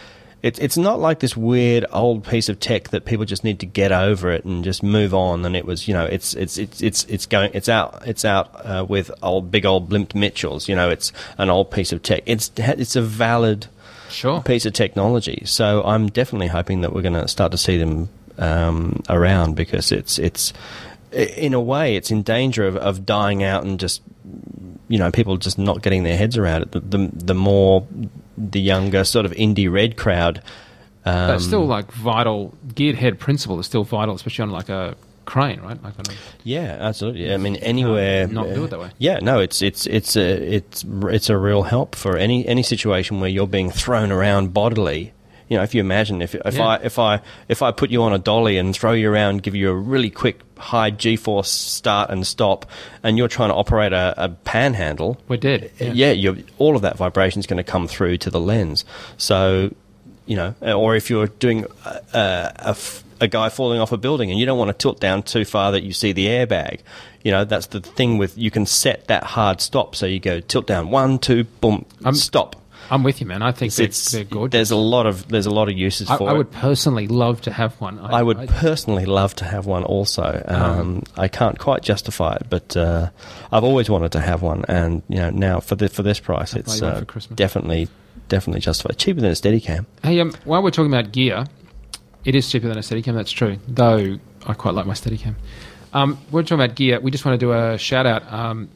It's it's not like this weird old piece of tech that people just need to get over it and just move on. And it was, you know, it's it's it's it's it's going it's out it's out uh, with old big old blimped Mitchells. You know, it's an old piece of tech. It's it's a valid Sure. piece of technology. So I'm definitely hoping that we're going to start to see them um, around because it's it's in a way it's in danger of, of dying out and just you know people just not getting their heads around it. The the, the more the younger sort of indie red crowd. Um, But still, like vital geared head principle is still vital, especially on like a crane, right? Like Yeah, absolutely. I mean, anywhere. not do it that way. Yeah, no, it's it's it's a it's it's a real help for any any situation where you're being thrown around bodily. You know, if you imagine if if Yeah. I if I if I put you on a dolly and throw you around, give you a really quick high G-force start and stop, and you're trying to operate a, a panhandle, we're dead. Eh, yeah, you're, all of that vibration is going to come through to the lens. So, you know, or if you're doing a guy falling off a building and you don't want to tilt down too far that you see the airbag, you know, that's the thing with you can set that hard stop. So you go tilt down one, two, boom, I'm- stop. I'm with you, man. I think they're, It's, they're gorgeous. there's a lot of there's a lot of uses I, for I it. would personally love to have one. I would personally love to have one also. Um, I can't quite justify it, but uh, I've always wanted to have one, and you know now for the, for this price, it's uh, for definitely definitely justified. Cheaper than a Steadicam. Hey, um, while we're talking about gear, it is cheaper than a Steadicam. That's true. Though I quite like my Steadicam. Um, we're talking about gear. We just want to do a shout out. Um,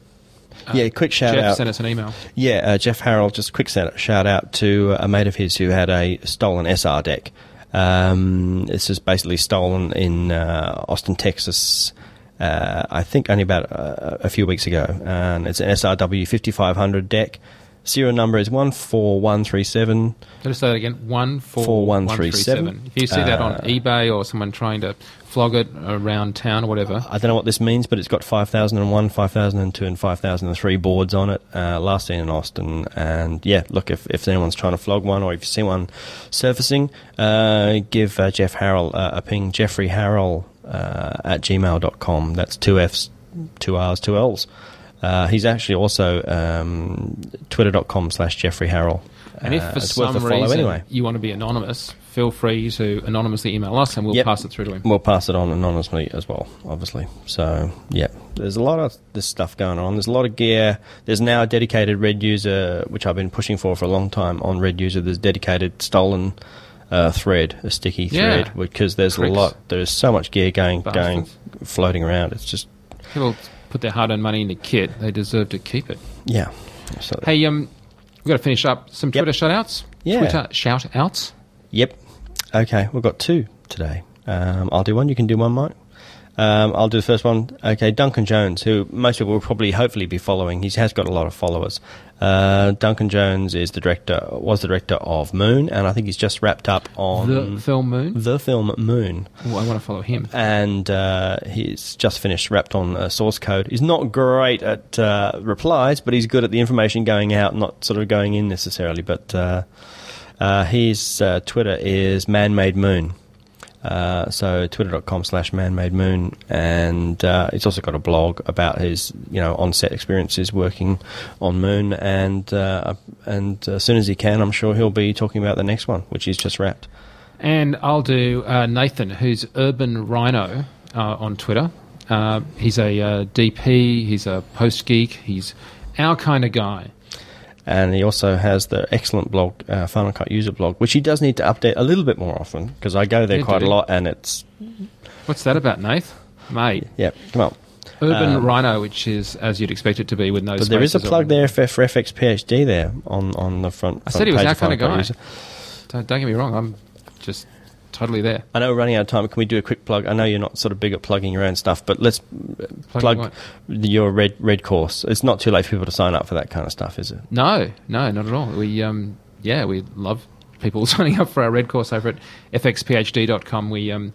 yeah, quick shout Jeff out. sent us an email. Yeah, uh, Jeff Harrell, just quick shout shout out to a mate of his who had a stolen SR deck. Um, this is basically stolen in uh, Austin, Texas. Uh, I think only about uh, a few weeks ago, and it's an SRW 5500 deck. Serial number is one four one three seven. Let's say that again. One four Four, one, one three, three seven. seven. If you see that on Uh, eBay or someone trying to flog it around town or whatever, I don't know what this means, but it's got 5001, 5002, and 5003 boards on it. Uh, last seen in Austin. And yeah, look, if, if anyone's trying to flog one or if you see one surfacing, uh, give uh, Jeff Harrell uh, a ping, Jeffrey Harrell uh, at gmail.com. That's two F's, two R's, two L's. Uh, he's actually also um, twitter.com slash Jeffrey Harrell. and if Uh, for some reason anyway. you want to be anonymous, feel free to anonymously email us and we'll Yep. pass it through to him. We'll pass it on anonymously as well, obviously. So, yeah, there's a lot of this stuff going on. There's a lot of gear. There's now a dedicated Red User, which I've been pushing for for a long time on Red User. There's dedicated stolen uh, thread, a sticky Yeah. thread, because there's Pricks. a lot. There's so much gear going, going, floating around. It's just, People put their hard-earned money into kit; they deserve to keep it. yeah. So, Hey, um, we've got to finish up some Yep. Twitter shout-outs. Yeah. Twitter shout-outs. Yep. Okay, we've got two today. Um, I'll do one. You can do one, Mike. Um, I'll do the first one. Okay, Duncan Jones, who most people will probably, hopefully, be following. He has got a lot of followers. Uh, Duncan Jones is the director, was the director of Moon, and I think he's just wrapped up on the film Moon. the film Moon. I want to follow him. And uh, he's just finished wrapped on uh, source code. He's not great at uh, replies, but he's good at the information going out, not sort of going in necessarily. But uh, uh, his uh, Twitter is manmade moon. Uh, so twitter.com slash manmade moon and uh, he's also got a blog about his you know on-set experiences working on moon and uh, and as soon as he can I'm sure he'll be talking about the next one which he's just wrapped And I'll do uh, Nathan, who's Urban Rhino uh, on Twitter. He's a DP, he's a post geek, he's our kind of guy. And he also has the excellent blog, uh, Final Cut user blog, which he does need to update a little bit more often because I go there Yeah, quite a lot, and it's What's that about, Nath? Mate. yeah, come on. Urban Um, Rhino, which is as you'd expect it to be with no But there is a plug there for, for FXPHD there on, on the front. I front said he was our kind of guy. Don't, don't get me wrong, I'm just totally there. I know we're running out of time. Can we do a quick plug? I know you're not sort of big at plugging your own stuff, but let's uh, plug what? your red red course. It's not too late for people to sign up for that kind of stuff, is it? No, no, not at all. We, um, yeah, we love people signing up for our red course over at fxphd.com. We, um,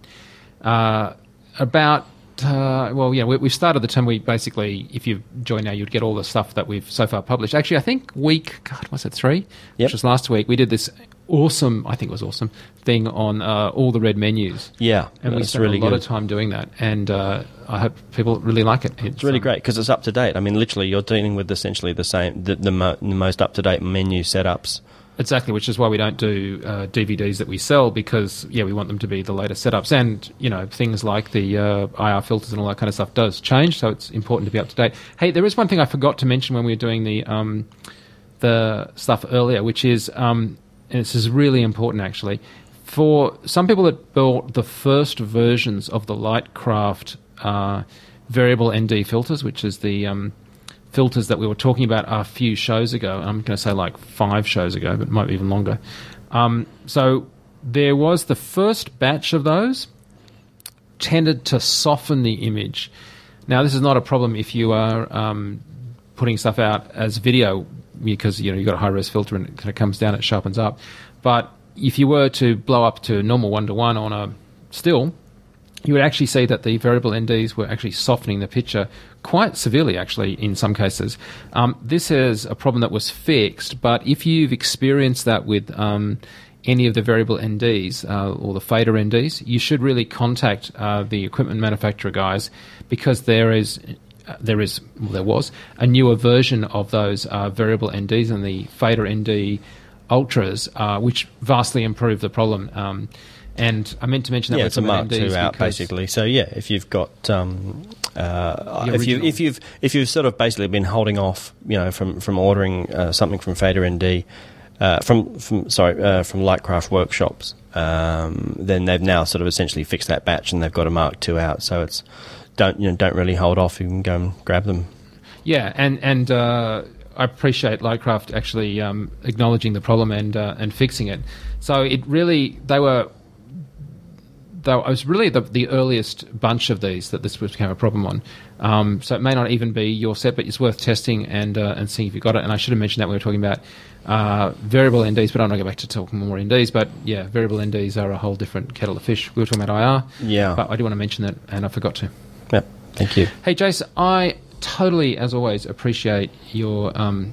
uh, about, uh, well, yeah, we, we've started the term. We basically, if you join now, you'd get all the stuff that we've so far published. Actually, I think week, God, was it three? Yep. Which was last week. We did this awesome, I think it was awesome, thing on uh, all the red menus. Yeah, And we spent really a lot good. of time doing that. And uh, I hope people really like it. It's really um, great because it's up to date. I mean, literally, you're dealing with essentially the same, the, the, mo- the most up to date menu setups. Exactly, which is why we don't do uh, DVDs that we sell because yeah, we want them to be the latest setups and you know things like the uh, IR filters and all that kind of stuff does change, so it's important to be up to date. Hey, there is one thing I forgot to mention when we were doing the um, the stuff earlier, which is um, and this is really important actually for some people that bought the first versions of the Lightcraft uh, variable ND filters, which is the um, filters that we were talking about a few shows ago. I'm going to say like five shows ago, but it might be even longer. Um, so there was the first batch of those tended to soften the image. Now, this is not a problem if you are um, putting stuff out as video because you know you've got a high res filter and it kind of comes down, it sharpens up. But if you were to blow up to normal one to one on a still, you would actually see that the variable NDs were actually softening the picture quite severely, actually, in some cases. Um, this is a problem that was fixed, but if you've experienced that with um, any of the variable NDs uh, or the fader NDs, you should really contact uh, the equipment manufacturer guys because there is. There is, well, there was a newer version of those uh, variable NDs and the fader ND ultras, uh, which vastly improved the problem. Um, and I meant to mention that yeah, it's a Mark NDs II out basically. So yeah, if you've got um, uh, if you if you've if you've sort of basically been holding off, you know, from from ordering uh, something from Fader ND, uh, from from sorry uh, from Lightcraft Workshops, um, then they've now sort of essentially fixed that batch and they've got a Mark II out. So it's don't you know don't really hold off. You can go and grab them. Yeah, and and uh, I appreciate Lightcraft actually um, acknowledging the problem and uh, and fixing it. So it really they were though I was really the, the earliest bunch of these that this became a problem on. Um, so it may not even be your set, but it's worth testing and uh, and seeing if you got it. And I should have mentioned that when we were talking about uh, variable NDs, but I'm not going to go back to talking more NDs. But yeah, variable NDs are a whole different kettle of fish. We were talking about IR, Yeah. but I do want to mention that, and I forgot to. Yep. Thank you. Hey, Jace, I totally, as always, appreciate your um,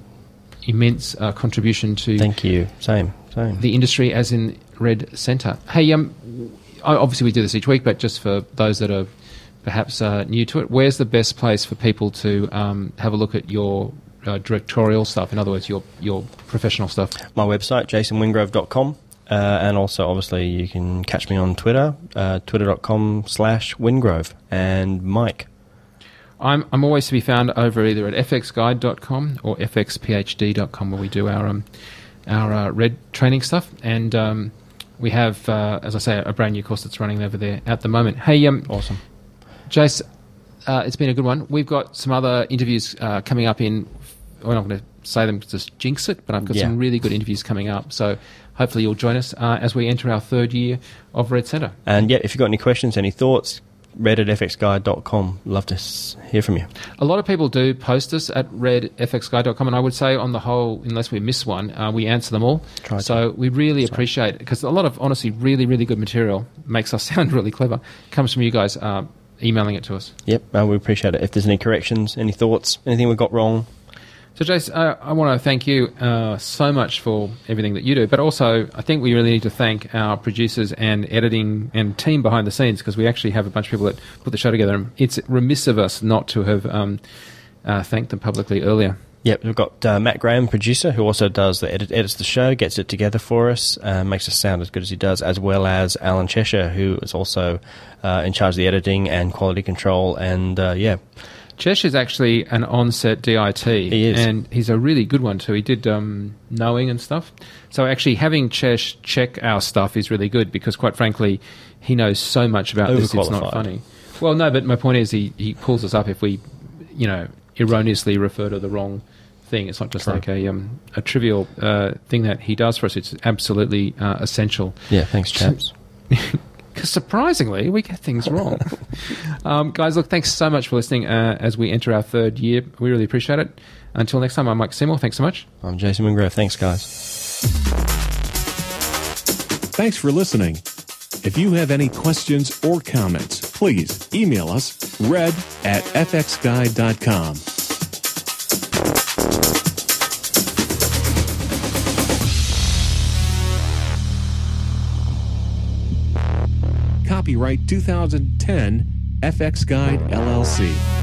immense uh, contribution to Thank you. Same. Same. the industry, as in Red Centre. Hey, um, I- obviously we do this each week, but just for those that are perhaps uh, new to it, where's the best place for people to um, have a look at your uh, directorial stuff? In other words, your your professional stuff. my website, jasonwingrove.com. Uh, and also, obviously, you can catch me on Twitter, uh, twitter.com slash wingrove. And Mike. I'm I'm always to be found over either at fxguide.com or fxphd.com where we do our um, our uh, red training stuff and um, we have uh, as I say a brand new course that's running over there at the moment. Hey, um, Awesome. Jace, uh, it's been a good one. We've got some other interviews uh, coming up in. We're not going to say them to just jinx it, but I've got Yeah. some really good interviews coming up. So hopefully you'll join us uh, as we enter our third year of Red Centre. And yeah, if you've got any questions, any thoughts, red at fxguide.com. Love to hear from you. A lot of people do post us at redfxguy.com, and I would say, on the whole, unless we miss one, uh, we answer them all. Try to. so we really appreciate it because a lot of, honestly, really, really good material makes us sound really clever. Comes from you guys uh, emailing it to us. Yep, uh, we appreciate it. If there's any corrections, any thoughts, anything we got wrong, So, Jace, I want to thank you uh, so much for everything that you do, but also I think we really need to thank our producers and editing and team behind the scenes because we actually have a bunch of people that put the show together. And it's remiss of us not to have um, uh, thanked them publicly earlier. Yep, we've got uh, Matt Graham, producer, who also does the edit, edits the show, gets it together for us, uh, makes us sound as good as he does, as well as Alan Cheshire, who is also uh, in charge of the editing and quality control. And yeah, Chesh is actually an on-set DIT. He is. and he's a really good one too. He did um, knowing and stuff. So actually, having Chesh check our stuff is really good because, quite frankly, he knows so much about this. It's not funny. Well, no, but my point is, he he pulls us up if we, you know, erroneously refer to the wrong thing. It's not just Correct. like a um, a trivial uh, thing that he does for us. It's absolutely uh, essential. yeah, thanks, chaps. Because surprisingly, we get things wrong. um, guys, look, thanks so much for listening uh, as we enter our third year. We really appreciate it. Until next time, I'm Mike Seymour. Thanks so much. I'm Jason Wingrove. Thanks, guys. Thanks for listening. If you have any questions or comments, please email us red at fxguide.com. Copyright 2010 FX Guide LLC.